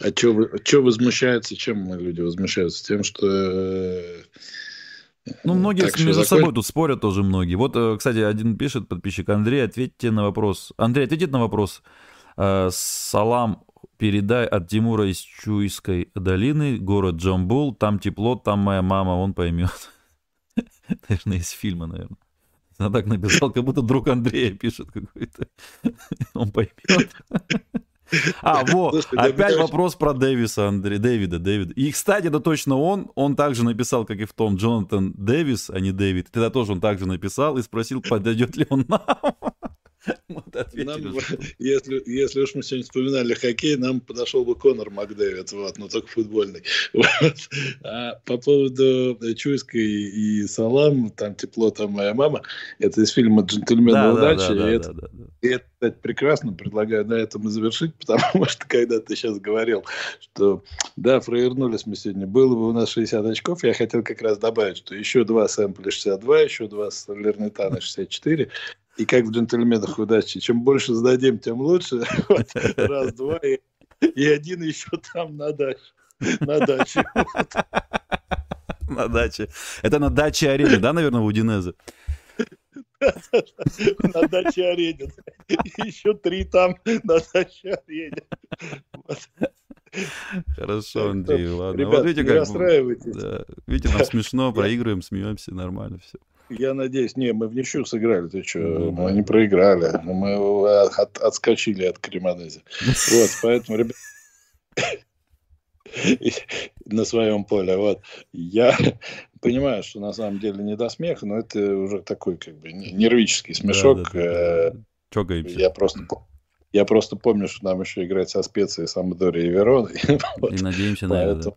А что возмущается? Чем люди возмущаются? Тем, что... Э, ну, многие так между собой тут спорят тоже многие. Вот, э, кстати, один пишет, подписчик Андрей, ответьте на вопрос. Андрей, ответит на вопрос. Э, Салам передай от Тимура из Чуйской долины, город Джамбул, там тепло, там моя мама, он поймет. Наверное, из фильма, наверное. Она так написал, как будто друг Андрея пишет какой-то. Он поймет. А, во, опять вопрос про Дэвиса, Андрей, Дэвида, Дэвида. И, кстати, это точно он, он также написал, как и в том, Джонатан Дэвис, а не Дэвид. Тогда тоже он также написал и спросил, подойдет ли он нам. нам, если, если уж мы сегодня вспоминали хоккей, нам подошел бы Конор Макдэвид, вот, но только футбольный. Вот. А по поводу Чуйской и Салам, там тепло, там моя мама, это из фильма «Джентльмены да, удачи». Да, да, и, это, да, да, и это, кстати, прекрасно, предлагаю на этом и завершить, потому что, когда ты сейчас говорил, что, да, провернулись мы сегодня, было бы у нас 60 очков, я хотел как раз добавить, что еще два сэмпля 62, еще два Лернитана 64, и как в джентльменах удачи. Чем больше сдадим, тем лучше. Раз, два, и, и один еще там на даче. На даче. На даче. Это на даче арене, да, наверное, в Удинезе? На даче арене. Еще три там на даче арене. Хорошо, Андрей, ладно. Ребят, вот видите, не как... расстраивайтесь. Да. Видите, нам смешно, проигрываем, смеемся, нормально все. Я надеюсь, не, мы в ничью сыграли, ты что, мы не проиграли, мы от, отскочили от Кремонези. Вот, поэтому, ребят, на своем поле, вот, я понимаю, что на самом деле не до смеха, но это уже такой, как бы, нервический смешок. Да, да. Я просто я просто помню, что нам еще играть со специей Самдори и Верон. И надеемся на это.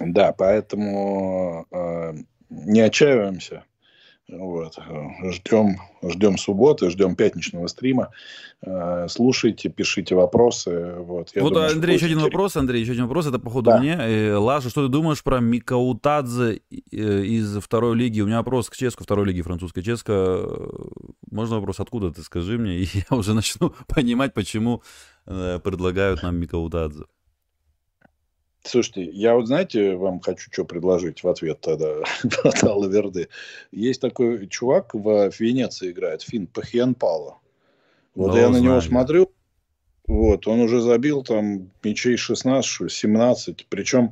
Да, поэтому э, не отчаиваемся. Вот. Ждем, ждем субботы, ждем пятничного стрима. Э, слушайте, пишите вопросы. Вот, Я вот думаю, Андрей, еще один вопрос, Андрей, еще один вопрос, это походу да. мне. Э, Лаша, что ты думаешь про Микаутадзе э, из второй лиги? У меня вопрос к Ческу, второй лиги французской. Ческа, можно вопрос, откуда ты, скажи мне, и я уже начну понимать, почему предлагают нам Микаутадзе. Слушайте, я вот, знаете, вам хочу что предложить в ответ тогда от Верды. Есть такой чувак в Венеции играет, фин Пахьян Пало. Вот Да, я на него смотрю, вот, он уже забил там мячей 16, что ли, 17. Причем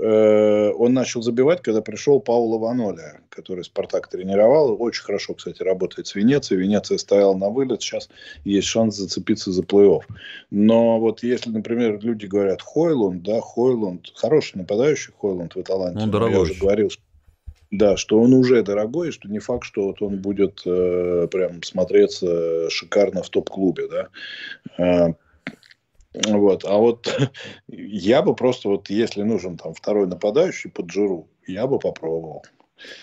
э, он начал забивать, когда пришел Пауло Ваноли, который Спартак тренировал. Очень хорошо, кстати, работает с Венецией. Венеция стояла на вылет. Сейчас есть шанс зацепиться за плей-офф. Но вот если, например, люди говорят Хойлунд, да, Хойлунд, хороший нападающий Хойлунд в Аталанте. Ну, но дорогой Я уже говорил, что да, что он уже дорогой, что не факт, что вот он будет э, прям смотреться шикарно в топ-клубе, да. Э, вот, а вот я бы просто вот, если нужен там второй нападающий под жиру, я бы попробовал.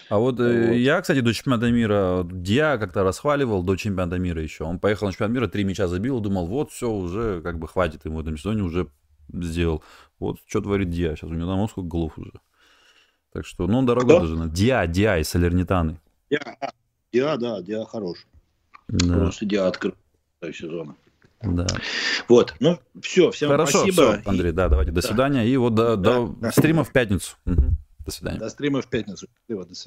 А вот, э, Вот. я, кстати, до чемпионата мира, Диа как-то расхваливал до чемпионата мира еще. Он поехал на чемпионат мира, три мяча забил, думал, вот все, уже как бы хватит ему в этом сезоне, уже сделал. Вот что творит Диа сейчас, у него там сколько голов уже. Так что, ну, дорогой даже. на- Диа, Диа из Салернитаны. Диа, Диа, да, Диа хорош. Да, Просто Диа открыл сезона. Да. Вот, ну все, всем Хорошо, спасибо. все, Андрей, да, давайте, до Да. свидания. И вот до, Да, до да. стрима в пятницу. Мгм. До свидания. До стрима в пятницу. До свидания.